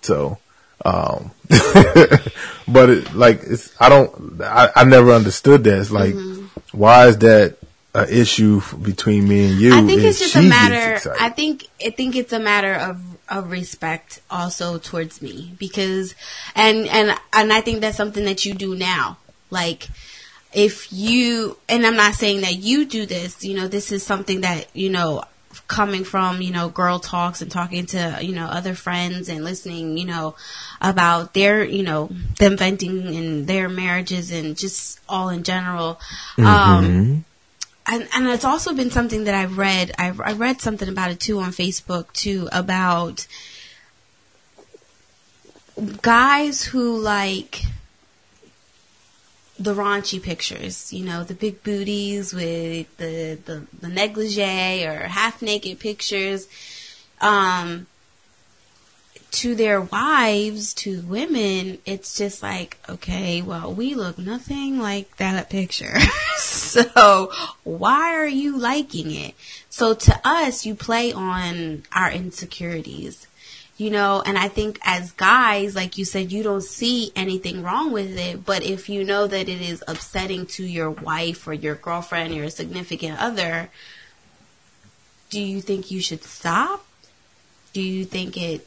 C: So, um, but it, like it's I don't I, I never understood that. It's like why is that an issue between me and you?
D: I think it's just a matter. I think I think it's a matter of of respect also towards me because and and and I think that's something that you do now. Like if you and I'm not saying that you do this. You know, this is something that you know coming from you know girl talks and talking to you know other friends and listening you know about their you know them venting in their marriages and just all in general um and and it's also been something that I've read. I I read something about it too on Facebook too about guys who like the raunchy pictures, you know, the big booties with the the, the negligee or half naked pictures. Um, to their wives, to women, it's just like, okay, well, we look nothing like that picture. so why are you liking it? So to us, you play on our insecurities, you know, and I think as guys, like you said, you don't see anything wrong with it. But if you know that it is upsetting to your wife or your girlfriend or your significant other, do you think you should stop? Do you think it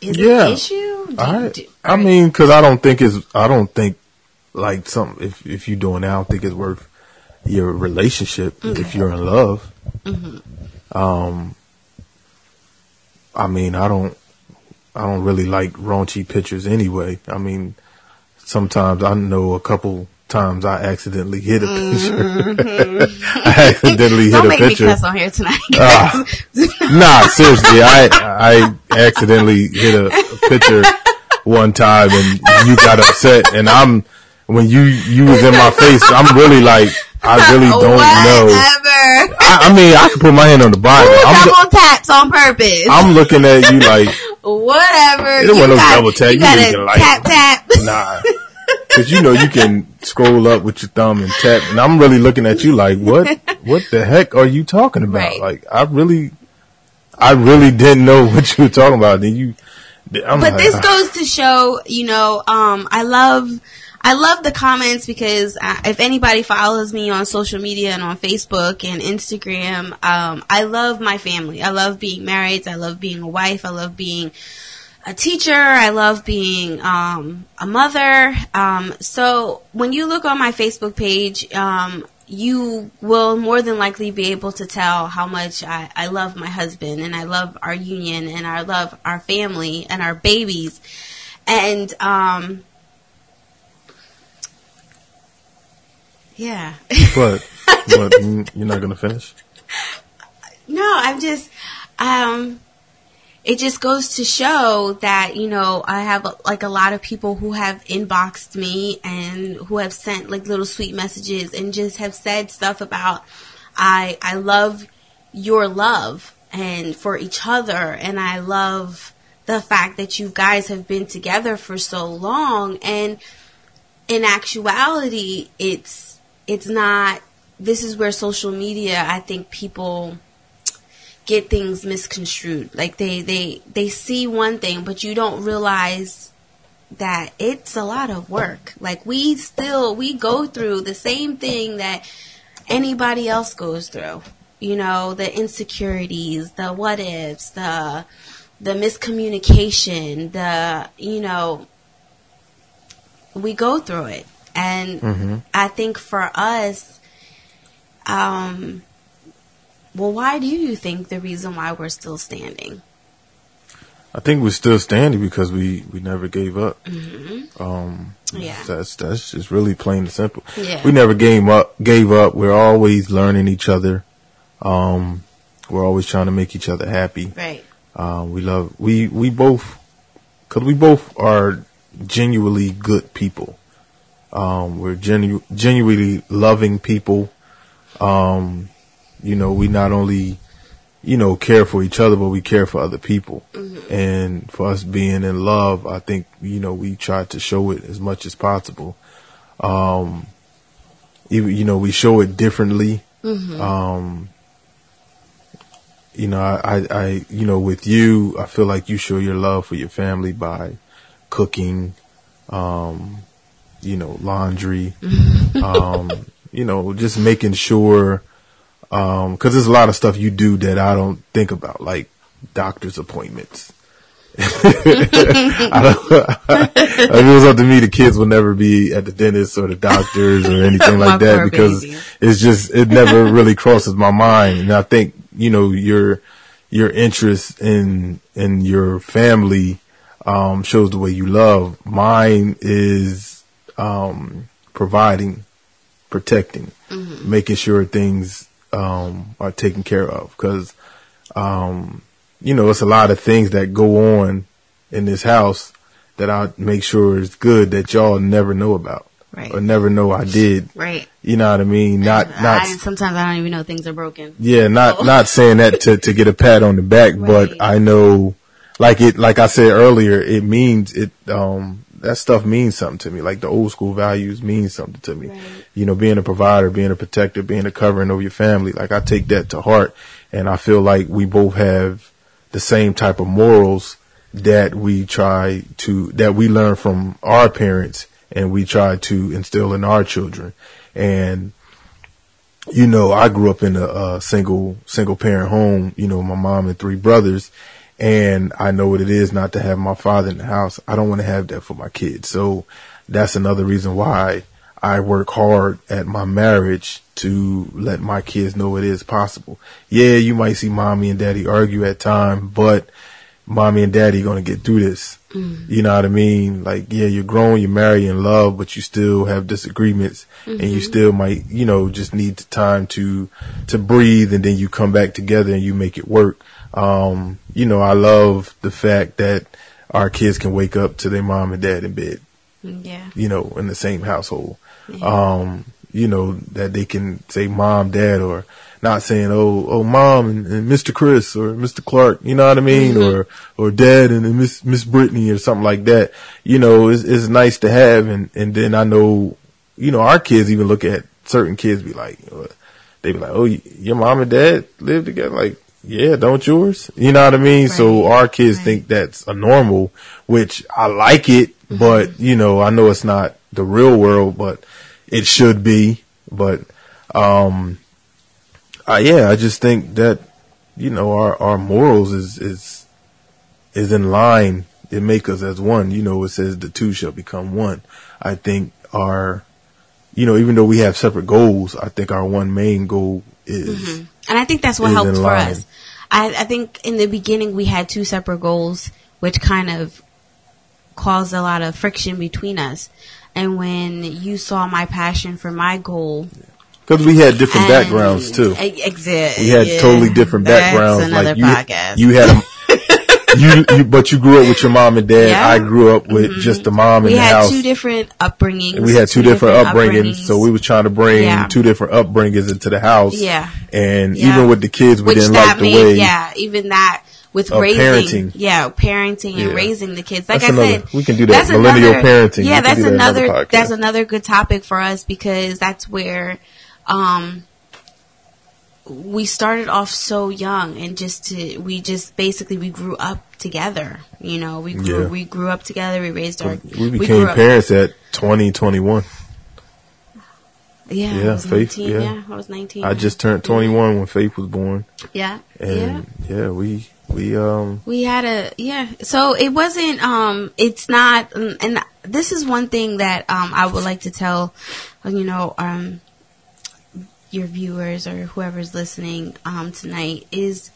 D: is
C: Yeah.
D: an issue? Do,
C: I,
D: do-
C: I mean, because I don't think it's, I don't think like some if if you're doing that, I don't think it's worth your relationship if you're in love. Um, I mean, I don't, I don't really like raunchy pictures anyway. I mean, sometimes I know a couple times I accidentally hit a picture. I accidentally
D: don't
C: hit a
D: make me
C: picture.
D: cuss on here tonight.
C: Ah. Nah, seriously, I I accidentally hit a, a picture one time and you got upset and I'm when you you was in my face, I'm really like I really don't know. I, I mean, I can put my hand on the Bible.
D: Ooh,
C: I'm,
D: double taps on purpose.
C: I'm looking at you like,
D: Whatever.
C: It don't want no double tap.
D: You
C: You
D: got
C: just
D: to
C: can like-
D: tap tap.
C: nah. Cause you know you can scroll up with your thumb and tap, and I'm really looking at you like, what, what the heck are you talking about?
D: Right.
C: Like, I really, I really didn't know what you were talking about. Then you, I'm
D: but
C: like,
D: this
C: ah.
D: goes to show, you know, um, I love, I love the comments because uh, if anybody follows me on social media and on Facebook and Instagram, um, I love my family. I love being married. I love being a wife. I love being a teacher. I love being um, a mother. Um, so when you look on my Facebook page, um, you will more than likely be able to tell how much I, I love my husband and I love our union and I love our family and our babies. And um, yeah.
C: but, but mm, you're not gonna finish.
D: No, I'm just, um, it just goes to show that, you know, I have like a lot of people who have inboxed me and who have sent like little sweet messages and just have said stuff about, I, I love your love and for each other and I love the fact that you guys have been together for so long. And in actuality it's it's not this is where social media I think people get things misconstrued. Like they they they see one thing, but you don't realize that it's a lot of work. Like we still we go through the same thing that anybody else goes through. You know, the insecurities, the what ifs, the the miscommunication, the you know we go through it. And I think for us um well, why do you think the reason why we're still standing?
C: I think we're still standing because we, we never gave up. Um,
D: Yeah.
C: that's that's just really plain and simple.
D: Yeah.
C: We never gave up. Gave up. We're always learning each other. Um, we're always trying to make each other happy.
D: Right.
C: Um, we love we we both because we both are genuinely good people. Um, we're genu- genuinely loving people. Um, you know, we not only you know care for each other, but we care for other people. And for us being in love, I think you know we try to show it as much as possible. Um, even you know we show it differently. Um, you know, I, I, I, you know, with you, I feel like you show your love for your family by cooking, um, you know, laundry, um, you know, just making sure, um, cause there's a lot of stuff you do that I don't think about, like doctor's appointments. I don't, if it was up to me, the kids would never be at the dentist or the doctors or anything like that because
D: babies.
C: it's just it never really crosses my mind. And I think you know your your interest in in your family um, shows the way you love. Mine is um, providing, protecting, making sure things um, are taken care of because um, you know it's a lot of things that go on in this house that I make sure is good that y'all never know about
D: Right.
C: or never know I did.
D: Right.
C: You know what I mean? Not not
D: I, sometimes I don't even know things are broken.
C: yeah, not
D: Oh.
C: not saying that to to get a pat on the back,
D: Right.
C: but I know, like it, like I said earlier, it means it. Um, that stuff means something to me. Like the old school values mean something to me.
D: Right.
C: You know, being a provider, being a protector, being a covering of your family. Like I take that to heart, and I feel like we both have the same type of morals that we try to that we learn from our parents, and we try to instill in our children. And you know, I grew up in a, a single single parent home. You know, my mom and three brothers, and I know what it is not to have my father in the house. I don't want to have that for my kids. So that's another reason why I work hard at my marriage to let my kids know it is possible. Yeah, you might see mommy and daddy argue at time, but mommy and daddy gonna get through this. Mm. You know what I mean? Like, yeah, you're grown, you're married in love, but you still have disagreements and you mm-hmm. still might, you know, just need the time to, to breathe and then you come back together and you make it work. Um, you know, I love the fact that our kids can wake up to their mom and dad in bed
D: Yeah.
C: you know, in the same household. Um, you know, that they can say mom, dad, or not saying, oh, oh, mom and, and Mr. Chris or Mr. Clark, you know what I mean? Or, or dad and, and Miss, Miss Brittni or something like that. You know, it's, it's nice to have. And, and then I know, you know, our kids even look at certain kids be like, uh, they be like, oh, your mom and dad live together? Like, yeah, don't yours? You know what I mean? So our kids
D: Right.
C: think that's a normal, which I like it, but you know, I know it's not the real world, but it should be. But, um, uh, yeah, I just think that, you know, our, our morals is, is, is in line. It make us as one. You know, it says the two shall become one. I think our, you know, even though we have separate goals, I think our one main goal is,
D: And I think that's what helped for us. I, I think in the beginning we had two separate goals, which kind of caused a lot of friction between us. And when you saw my passion for my goal,
C: cause we had different backgrounds too.
D: Exactly.
C: We had
D: yeah.
C: totally different backgrounds. Like you,
D: podcast.
C: you had, a, you, you, but you grew up with your mom and dad.
D: Yeah.
C: I grew up with just the mom in
D: we
C: the
D: had
C: house.
D: two different upbringings.
C: we had two, different, upbringings,
D: upbringings.
C: so we were trying to bring
D: Yeah.
C: two different upbringings into the house.
D: Yeah.
C: and
D: Yeah.
C: even with the kids, we
D: which
C: didn't like the
D: made,
C: way.
D: yeah, even that with raising,
C: parenting.
D: yeah, parenting and
C: Yeah.
D: raising the kids. Like
C: That's
D: I
C: another-
D: said,
C: we can do that,
D: that's
C: millennial
D: another-
C: parenting.
D: Yeah, that's
C: that another
D: another that's another good topic for us because that's where um we started off so young and just to we just basically we grew up together. You know, we grew
C: Yeah.
D: we grew up together. We raised our
C: we became
D: up-
C: parents at 20, 21.
D: Yeah,
C: Yeah,
D: I was
C: Faith,
D: 19.
C: yeah.
D: Yeah. I was nineteen.
C: I just turned 21 when Faith was born.
D: yeah, yeah.
C: And yeah, we, we, um,
D: We had a yeah. So it wasn't. Um, it's not. And this is one thing that um I would like to tell, you know, um, your viewers or whoever's listening um tonight is.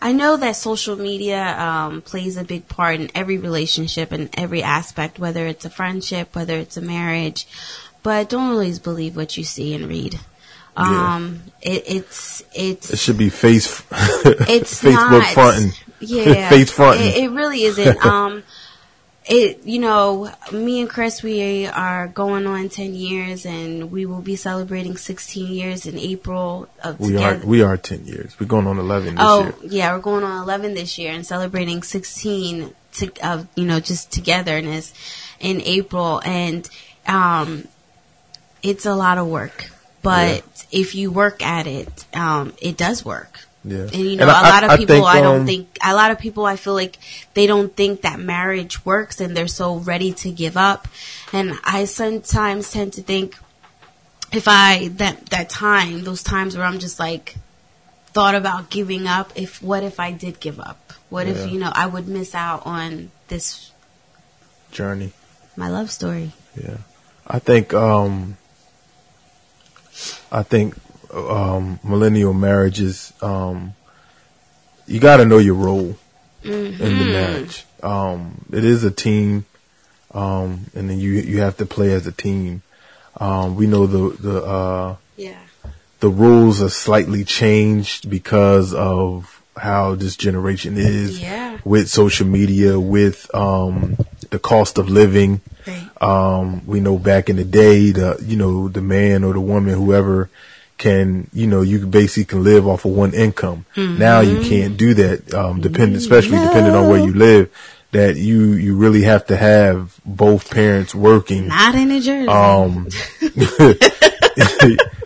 D: I know that social media um, plays a big part in every relationship and every aspect, whether it's a friendship, whether it's a marriage, but don't always believe what you see and read.
C: Yeah.
D: Um, it, it's it's
C: it should be face,
D: it's
C: Facebook
D: not,
C: fronting.
D: Yeah,
C: Face fronting.
D: It, it really isn't. Um, it you know, me and Chris, we are going on ten years, and we will be celebrating sixteen years in April of
C: We are,
D: together.
C: we are 10 years. We're going on 11 this
D: oh
C: year.
D: yeah, we're going on eleven this year, and celebrating sixteen to of you know just togetherness in April, and um, it's a lot of work. But if you work at it, um, it does work.
C: Yeah.
D: And you know,
C: And
D: a
C: I-
D: lot of
C: I
D: people,
C: think,
D: I don't
C: um,
D: think, a lot of people, I feel like they don't think that marriage works and they're so ready to give up. And I sometimes tend to think if I, that, that time, those times where I'm just like, thought about giving up, if, what if I did give up? What
C: Yeah.
D: if, you know, I would miss out on this,
C: Journey.
D: my love story?
C: Yeah. I think, um, I think, um, millennial marriages, um, you gotta know your role in the marriage. Um, it is a team, um, and then you, you have to play as a team. Um, we know the, the, uh,
D: Yeah.
C: the rules are slightly changed because of how this generation is
D: Yeah.
C: with social media, with um, the cost of living.
D: Right.
C: Um, we know back in the day, the you know the man or the woman, whoever can, you know, you basically can live off of one income. Now you can't do that. Um, depend, especially depending on where you live. That you you really have to have both parents working.
D: Not in New Jersey.
C: Um,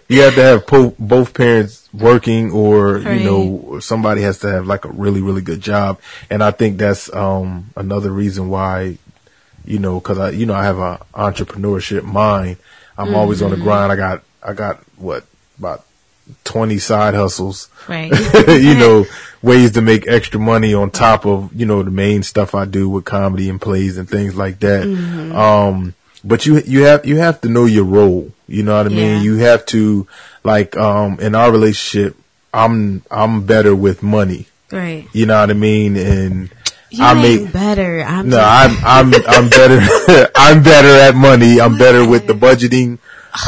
C: you have to have po- both parents working, or
D: Right.
C: you know, somebody has to have like a really really good job. And I think that's um another reason why, you know, because I you know I have a entrepreneurship mind. I'm always on the
D: Mm-hmm.
C: grind. I got I got what about twenty side hustles
D: right.
C: you know, ways to make extra money on top of, you know, the main stuff I do with comedy and plays and things like that.
D: Mm-hmm.
C: Um, but you, you have, you have to know your role. You know what I
D: Yeah.
C: mean? You have to, like, um, in our relationship, I'm, I'm better with money.
D: right.
C: You know what I mean? And
D: You
C: I make
D: better. I'm
C: no,
D: just-
C: I'm, I'm, I'm better, I'm better at money. I'm better with the budgeting.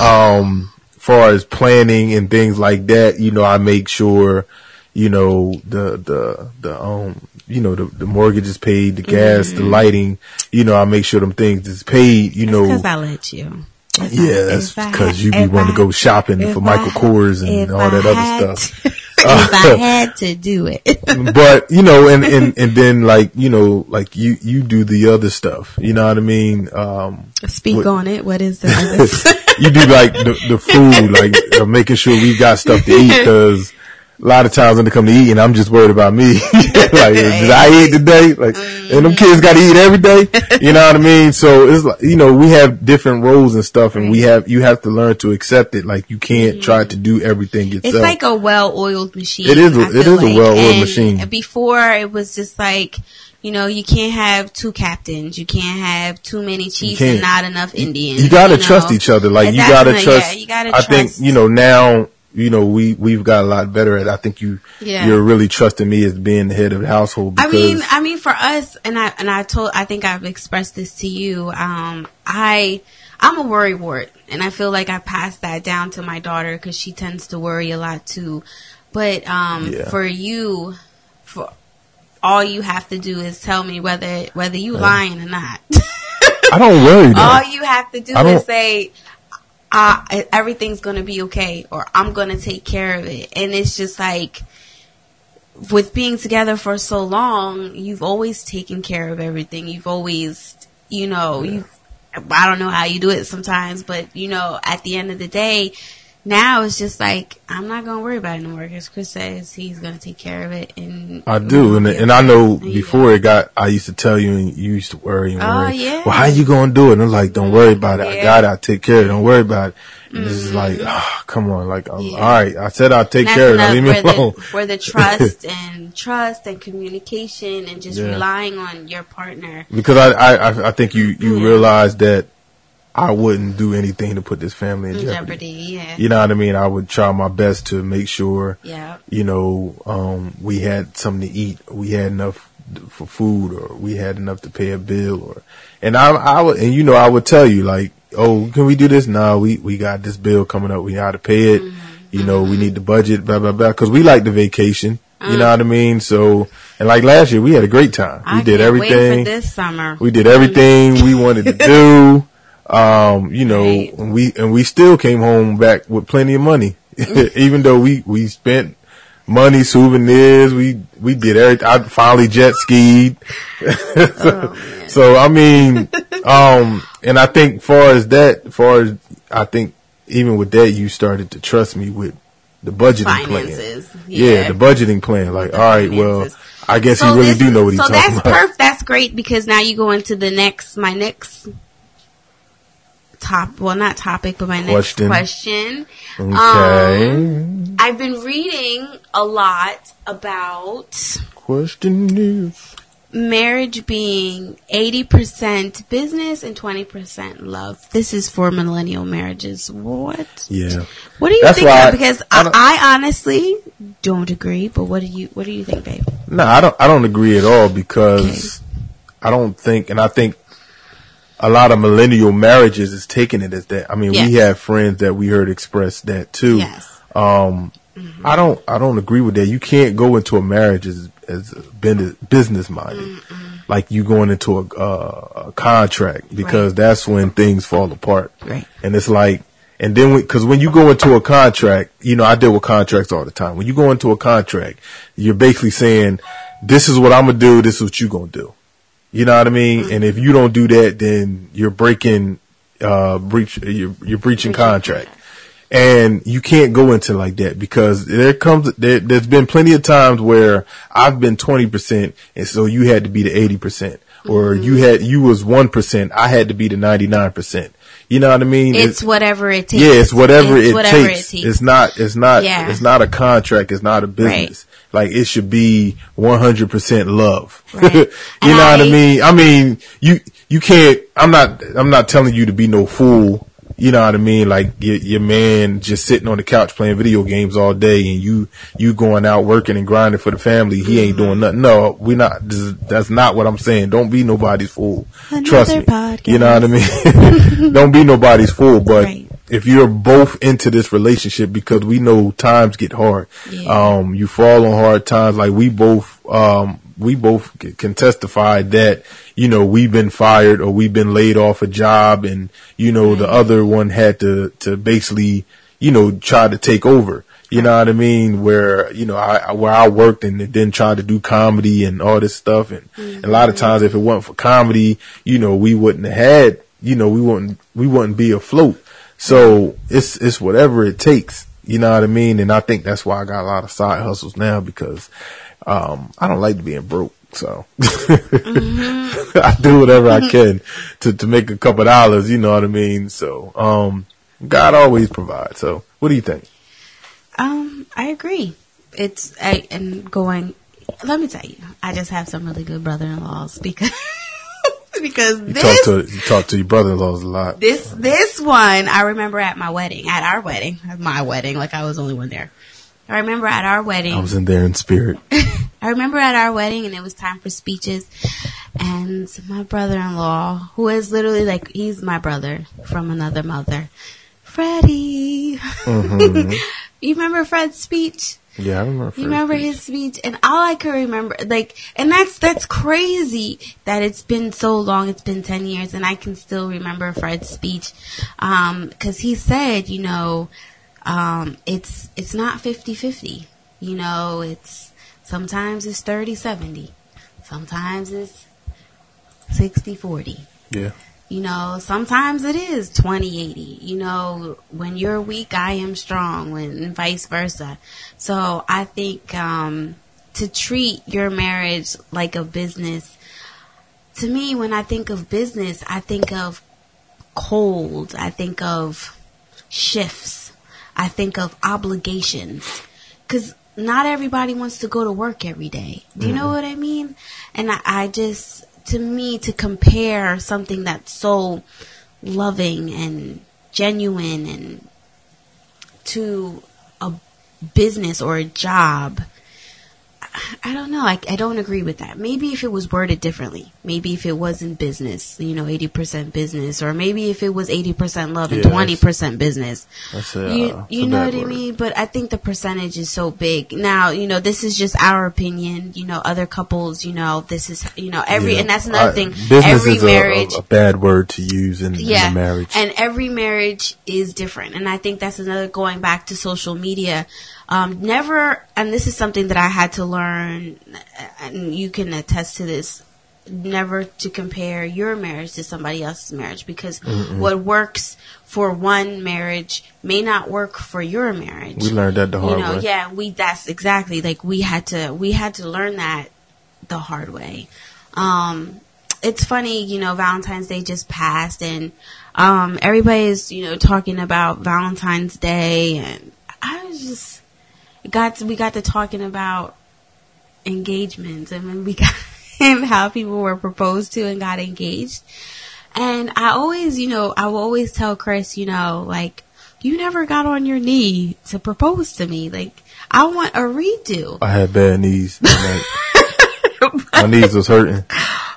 C: Um, far as planning and things like that, you know, I make sure, you know, the, the, the, um, you know, the, the mortgage is paid, the gas, the lighting, you know, I make sure them things is paid, you
D: It's
C: know.
D: because I let you.
C: Yeah, that's because you be
D: if
C: wanting to go shopping for Michael
D: I-
C: Kors and all that
D: had
C: other stuff.
D: to- if I had to do it.
C: but you know, and, and and then like you know, like you you do the other stuff. You know what I mean? Um,
D: Speak
C: What-
D: on it. What is the other?
C: You do like the, the food, like uh, making sure we got stuff to eat because a lot of times when they come to eat, and I'm just worried about me. like, did I eat today? Like, and them kids got to eat every day. You know what I mean? So it's like, you know, we have different roles and stuff, and we have, you have to learn to accept it. Like, you can't try to do everything yourself.
D: It's like a well-oiled machine.
C: It is it
D: feel
C: a well-oiled
D: And
C: machine.
D: Before it was just like, you know, you can't have two captains. You can't have too many chiefs and not enough Indians.
C: you gotta
D: know?
C: trust each other. Like you gotta trust.
D: Yeah, you gotta
C: I
D: trust.
C: think you know now. You know we we've got a lot better at. I think you
D: Yeah.
C: you're really trusting me as being the head of the household.
D: I mean, I mean, for us, and I and I told, I think I've expressed this to you. Um, I I'm a worry wart, and I feel like I passed that down to my daughter because she tends to worry a lot too. But um,
C: Yeah.
D: for you, all you have to do is tell me whether whether you lying or not.
C: I don't worry.
D: All you have to do is say. Uh, everything's gonna be okay, or I'm gonna take care of it, and it's just like with being together for so long, you've always taken care of everything. You've always, you know, you I don't know how you do it sometimes, but you know, at the end of the day, now it's just like I'm not gonna worry about it no more because Chris says he's gonna take care of it, and
C: I do, and and I know before it got, I used to tell you, and you used to worry and
D: Oh,
C: worry.
D: yeah.
C: Well, how you gonna do it? And I'm like, don't worry mm-hmm. about it. I
D: Yeah.
C: got it. I take care of it. Don't worry about it. And It's just like, oh, come on, like,
D: Yeah.
C: all right. I said I'll take care of it. leave me alone.
D: the, where the trust and trust and communication and just
C: Yeah.
D: relying on your partner.
C: because I, I, I- I think you, you realize that I wouldn't do anything to put this family in jeopardy.
D: Jeopardy, yeah,
C: You know what I mean? I would try my best to make sure,
D: yeah,
C: you know, um, we had something to eat, we had enough for food, or we had enough to pay a bill, or, and I, I would, and you know, I would tell you like, oh, can we do this? No, we, we got this bill coming up. We got to pay it. Mm-hmm. You know, we mm-hmm. need the budget, blah, blah, blah. Cause we like the vacation. You know what I mm. mean? So, and like last year, we had a great time. We
D: I
C: did everything.
D: this summer.
C: We did everything we wanted to do. Um, you know,
D: Right.
C: and we and we still came home back with plenty of money, even though we we spent money, souvenirs. We we did everything. I finally jet skied. so, so, I mean, um, and I think far as that, far as I think even with that, you started to trust me with the budgeting
D: Finances,
C: plan.
D: yeah.
C: the budgeting plan. Like,
D: The
C: all right, well. I guess
D: So
C: he really do know what he's talking about.
D: so that's perfect. That's great because now you go into the next, my next top, well, not topic, but my next
C: Question.
D: question.
C: Okay.
D: Um, I've been reading a lot about
C: Question is.
D: marriage being 80% business and 20% love. This is for millennial marriages. What?
C: Yeah.
D: What do you
C: That's
D: think?
C: why I-
D: Because
C: I
D: I, I honestly don't agree, but what do you, what do you think, babe?
C: No, I don't. I don't agree at all because I don't think, and I think a lot of millennial marriages is taking it as that. I mean, we have friends that we heard express that too.
D: Yes.
C: Um, I don't. I don't agree with that. You can't go into a marriage as as a business minded, like you going into a, uh, a contract because
D: Right.
C: that's when things fall apart.
D: Right.
C: And it's like, and then because when you go into a contract, you know, I deal with contracts all the time. When you go into a contract, you're basically saying, "This is what I'm gonna do. This is what you're gonna do." You know what I mean? And if you don't do that, then you're breaking, uh, breach, you're, you're breaching contract. And you can't go into like that because there comes, there, there's been plenty of times where I've been 20% and so you had to be the 80% or you had, you was 1%. I had to be the 99%. You know what I mean?
D: It's whatever it takes.
C: yeah, it's whatever,
D: It's
C: it,
D: whatever
C: takes.
D: it takes.
C: It's not, it's not,
D: Yeah.
C: it's not a contract. It's not a business. Right. Like it should be 100% love.
D: Right.
C: you
D: And
C: know what I
D: I-
C: mean? I mean, you, you can't, I'm not, I'm not telling you to be no fool. You know what I mean? Like your, your man just sitting on the couch playing video games all day and you, you going out working and grinding for the family. He ain't doing nothing. No, we not, this that's not what I'm saying. Don't be nobody's fool. Trust me.
D: Another
C: You know what I mean? Don't be nobody's fool, but
D: Right.
C: if you're both into this relationship because we know times get hard.
D: Yeah.
C: Um, you fall on hard times like we both, um, we both can testify that you know we've been fired or we've been laid off a job, and you know the mm-hmm. other one had to to basically you know try to take over. You know what I mean? Where you know I where I worked and then tried to do comedy and all this stuff, and a lot of mm-hmm. times if it wasn't for comedy, you know we wouldn't have had you know we wouldn't we wouldn't be afloat. So it's it's whatever it takes. You know what I mean? And I think that's why I got a lot of side hustles now because um I don't like being broke. So I do whatever I can to to make a couple dollars, you know what I mean? So um God always provides. So what do you think?
D: Um, I agree. It's I, and going. Let me tell you, I just have some really good brother-in-laws because because
C: You
D: this
C: talk to you talk to your brother in laws a lot.
D: this this one I remember at my wedding, at our wedding, at my wedding, like I was the only one there. I remember at our wedding.
C: I was in there in spirit.
D: I remember at our wedding and it was time for speeches and my brother-in-law, who is literally like, he's my brother from another mother, Freddie. Mm-hmm. you remember Fred's speech?
C: Yeah, I remember.
D: You remember his speech, and all I could remember, like, and that's that's crazy that it's been so long. It's been ten years, and I can still remember Fred's speech, um, because he said, you know, um, it's it's not 50-50. You know, it's sometimes it's 30-70. sometimes it's 60-40.
C: Yeah.
D: You know, sometimes it is 2080. You know, when you're weak, I am strong, when and vice versa. So I think um, to treat your marriage like a business, to me, when I think of business, I think of cold. I think of shifts. I think of obligations. Because not everybody wants to go to work every day. Do you know mm-hmm. what I mean? And I, I just, to me, to compare something that's so loving and genuine and to a business or a job, I- don't know. I, I don't agree with that. Maybe if it was worded differently. Maybe if it was in business, you know, 80% business, or maybe if it was 80% love and
C: Yeah,
D: 20% business.
C: That's a,
D: You,
C: uh,
D: you know what I mean? But I think the percentage is so big. Now, you know, this is just our opinion. You know, other couples, you know, this is, you know, every,
C: Yeah.
D: and that's another
C: I-
D: thing.
C: Business
D: Every
C: is a-
D: marriage,
C: a, a bad word to use in,
D: yeah,
C: in a marriage.
D: and every marriage is different. And I think that's another going back to social media. Um, never, and this is something that I had to learn, and you can attest to this. Never to compare your marriage to somebody else's marriage because what works for one marriage may not work for your marriage.
C: we learned that the hard
D: you know,
C: way.
D: yeah, we that's exactly like we had to we had to learn that the hard way. Um, it's funny, you know, Valentine's Day just passed and um, everybody's, you know, talking about Valentine's Day and I was just got to, we got to talking about engagements and then we got and how people were proposed to and got engaged. And I always, you know, I will always tell Chris, you know, like, you never got on your knee to propose to me. Like, I want a redo.
C: I had bad knees. that night. My knees was hurting.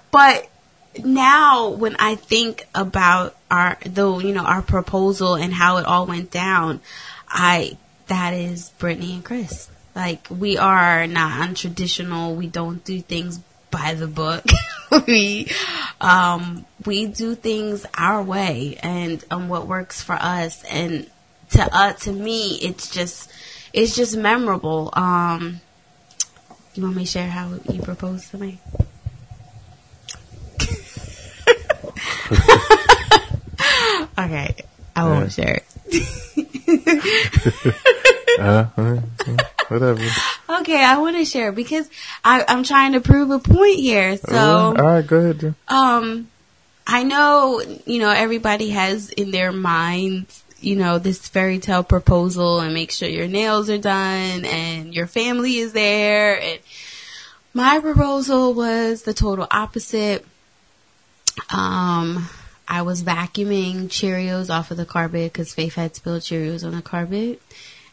D: But now when I think about our though, you know, our proposal and how it all went down, I that is Brittni and Chris. Like we are not untraditional. We don't do things by the book. we um we do things our way and um what works for us and to uh to me it's just it's just memorable. Um you want me to share how you proposed to me? okay, I won't share it.
C: Uh, whatever.
D: Okay, I want to share because I, I'm trying to prove a point here. So,
C: all right, go ahead.
D: Um, I know, you know, everybody has in their minds, you know, this fairy tale proposal and make sure your nails are done and your family is there. And my proposal was the total opposite. Um, I was vacuuming Cheerios off of the carpet because Faith had spilled Cheerios on the carpet.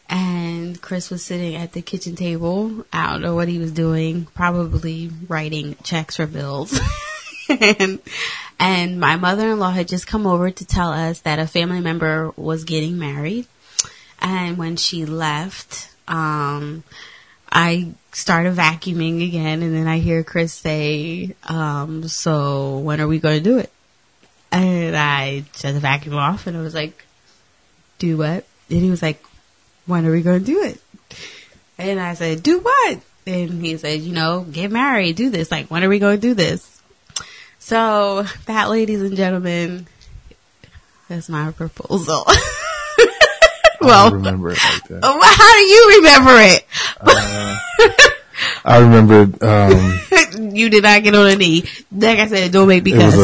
D: And Chris was sitting at the kitchen table. I don't know what he was doing. Probably writing checks for bills. and, and my mother-in-law had just come over to tell us that a family member was getting married. And when she left, um, I started vacuuming again, and then I hear Chris say, um, "So when are we going to do it?" And I shut the vacuum off, and I was like, "Do what?" And he was like, "When are we going to do it?" And I said, "Do what?" And he said, "You know, get married, do this. Like, when are we going to do this?" So that, ladies and gentlemen, is my proposal. Well,
C: remember it like that.
D: how do you remember it?
C: I remember um,
D: you did not get on a knee. Like I said, don't make me cuss.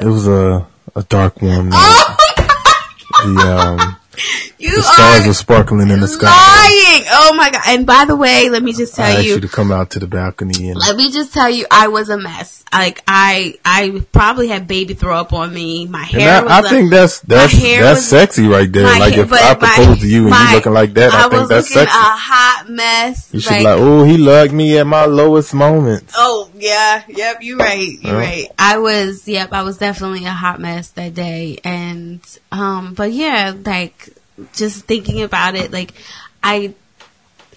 C: It was a a dark one.
D: oh,
C: The um,
D: you
C: the stars
D: are
C: were sparkling in the sky.
D: lying. Oh my god! And by the way, let me just tell I
C: asked you,
D: you.
C: to come out to the balcony and
D: Let me just tell you, I was a mess. Like I, I probably had baby throw up on me. My hair. was
C: I, I think that's that's that's sexy right there. Like
D: hair-
C: if I
D: my-
C: propose to you and
D: my-
C: you looking like that, I, think
D: was
C: that's sexy.
D: a hot mess.
C: you should be like, oh, he loved me at my lowest moments.
D: Oh yeah, yep, you're right. You're
C: Huh?
D: right. I was, yep, I was definitely a hot mess that day, and um, but yeah, like just thinking about it, like I,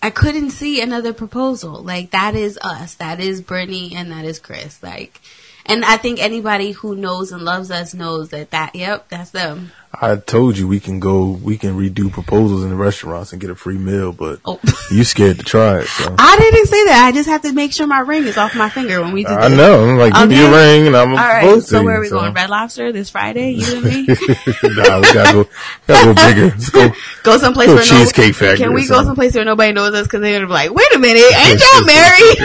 D: I couldn't see another proposal. Like that is us, that is Brittni, and that is Chris. Like, and I think anybody who knows and loves us knows that that, yep, that's them.
C: I told you we can go, we can redo proposals in the restaurants and get a free meal, but
D: Oh.
C: you scared to try it. So.
D: I didn't say that. I just have to make sure my ring is off my finger when we do
C: I
D: this.
C: know. I'm like, give me your ring and I'm
D: All right. So where are we
C: so.
D: going? Red Lobster this Friday? You and me?
C: nah, we gotta go, gotta go bigger. Let's go.
D: go someplace
C: Go
D: where
C: Cheesecake
D: no,
C: Factory
D: Can we go someplace where nobody knows us? Because they're gonna be like, "Wait a minute, ain't y'all married?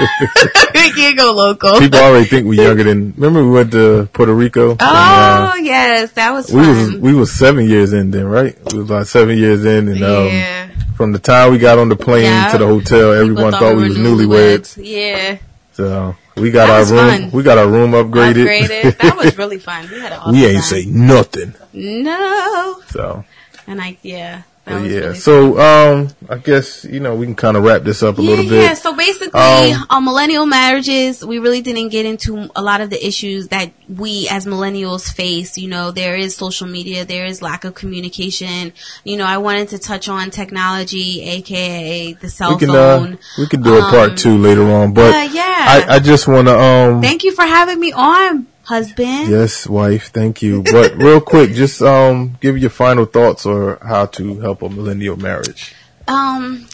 D: we can't go local."
C: People already think we're younger than. Remember we went to Puerto Rico? And, uh,
D: oh yes, that was
C: we
D: fun.
C: was we was seven years in then, right? We was about seven years in, and um,
D: yeah,
C: from the time we got on the plane
D: Yeah.
C: to the hotel, everyone
D: People
C: thought we
D: were
C: was newlyweds.
D: Yeah,
C: So we got
D: That
C: our room.
D: fun.
C: We got our room upgraded.
D: upgraded. that was really fun. We had an awesome
C: we ain't
D: time.
C: say nothing.
D: no,
C: So
D: and I yeah, that
C: but
D: was
C: yeah.
D: really
C: So um, I guess you know we can kind of wrap this up a
D: yeah,
C: little bit.
D: Yeah, so basically,
C: Um,
D: on millennial marriages, we really didn't get into a lot of the issues that we as millennials face. You know, there is social media, there is lack of communication. You know, I wanted to touch on technology, aka the cell
C: We can
D: phone.
C: uh, we can do a
D: Um,
C: part two later on, but
D: uh, yeah.
C: I, I just want to um.
D: Thank you for having me on, husband.
C: Yes, wife. Thank you. But real quick, just um, give your final thoughts or how to help a millennial marriage.
D: Um,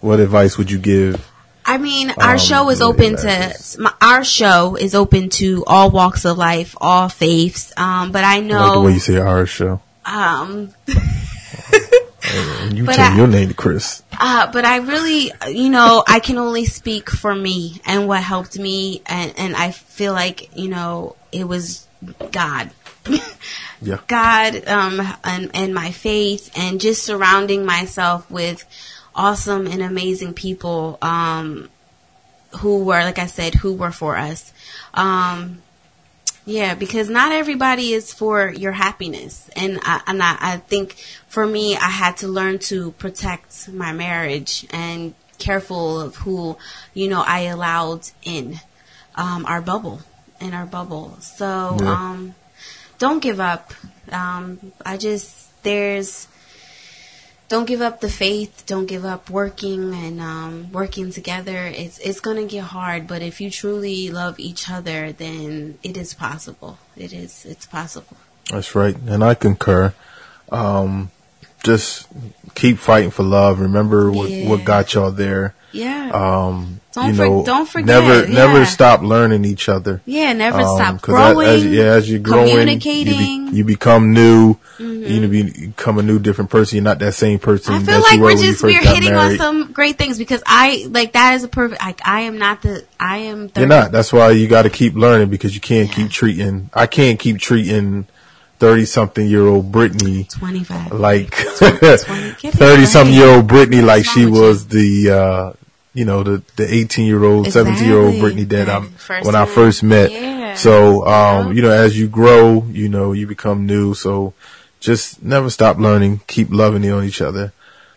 C: What advice would you give?
D: I mean, our
C: Um,
D: show is open to our show is open to all walks of life, all faiths. Um, but I
C: I like the way you say our show.
D: um,
C: And you change your name to Chris.
D: Uh, but I really, you know, I can only speak for me and what helped me, and and I feel like you know it was God,
C: Yeah.
D: God, um, and and my faith, and just surrounding myself with awesome and amazing people, um, who were, like I said, who were for us, um. Yeah, because not everybody is for your happiness, and I, and I, I think for me, I had to learn to protect my marriage and careful of who, you know, I allowed in um, our bubble, in our bubble. So,
C: Yeah.
D: um, don't give up. Um, I just there's don't give up the faith. Don't give up working and um, working together. It's it's gonna get hard, but if you truly love each other, then it is possible. It is. It's possible.
C: That's right, and I concur. Um, just keep fighting for love. Remember what,
D: Yeah.
C: what got y'all there.
D: Yeah.
C: Um,
D: Don't
C: you
D: for-
C: know,
D: don't forget,
C: Never,
D: yeah.
C: never stop learning each other.
D: yeah. Never
C: Um,
D: stop
C: 'cause as-
D: growing.
C: As, yeah, as you're growing,
D: communicating. Mm-hmm.
C: be, you become new. You be- become a new, different person. You're not that same person
D: I feel like
C: you were
D: just we're hitting on some great things because I like that is a perfect. Like I am not the. I am. 30,
C: You're not. That's why you got to keep learning because you can't keep treating. I can't keep treating thirty something year old Brittni
D: Twenty five.
C: like thirty something year old Brittni like she was the uh you know the the eighteen year old, seventeen year old
D: Exactly.
C: Brittni that
D: That
C: I'm when I first met.
D: Yeah.
C: So um
D: Yeah.
C: you know as you grow, you know you become new. So just never stop learning. Keep loving on each other.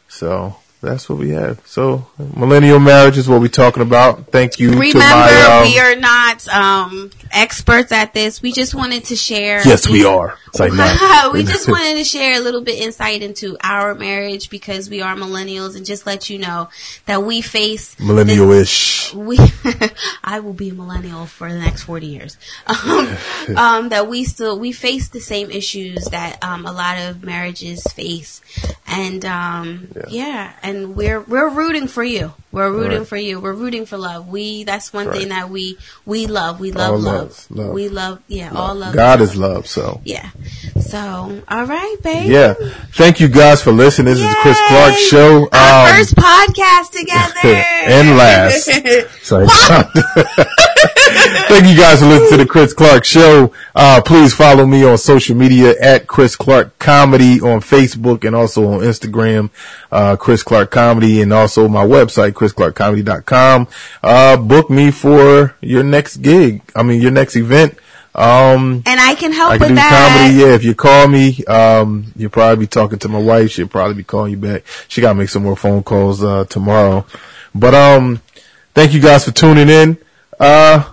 C: So that's what we have. So millennial marriage is what we're talking about. Thank you to
D: Remember,
C: my. Um,
D: we are not um, experts at this. We just wanted to share.
C: yes, we are. It's like no.
D: we just wanted to share a little bit insight into our marriage because we are millennials and just let you know that we face
C: millennial-ish.
D: we I will be a millennial for the next 40 years. Um, um, that we still we face the same issues that um, a lot of marriages face. And um,
C: Yeah.
D: yeah. and we're we're rooting for you. We're rooting
C: Right.
D: for you. We're rooting for love. We that's one
C: Right.
D: thing that we we love. We love love.
C: love, love.
D: We love yeah, all love.
C: God is love. So
D: Yeah. So, all right, babe.
C: yeah. Thank you guys for listening. This is the Chris Clark Show.
D: Our
C: Um,
D: first podcast together.
C: and last. So, thank you guys for listening to the Chris Clark Show. Uh, please follow me on social media at Chris Clark Comedy on Facebook and also on Instagram, uh, Chris Clark Comedy and also my website, chrisclarkcomedy.com. Uh, book me for your next gig. I mean, your next event. Um,
D: and I can help
C: I
D: with
C: do
D: that.
C: comedy. Yeah, if you call me, um, you'll probably be talking to my wife. She'll probably be calling you back. She got to make some more phone calls uh, tomorrow. But um, thank you guys for tuning in. Uh,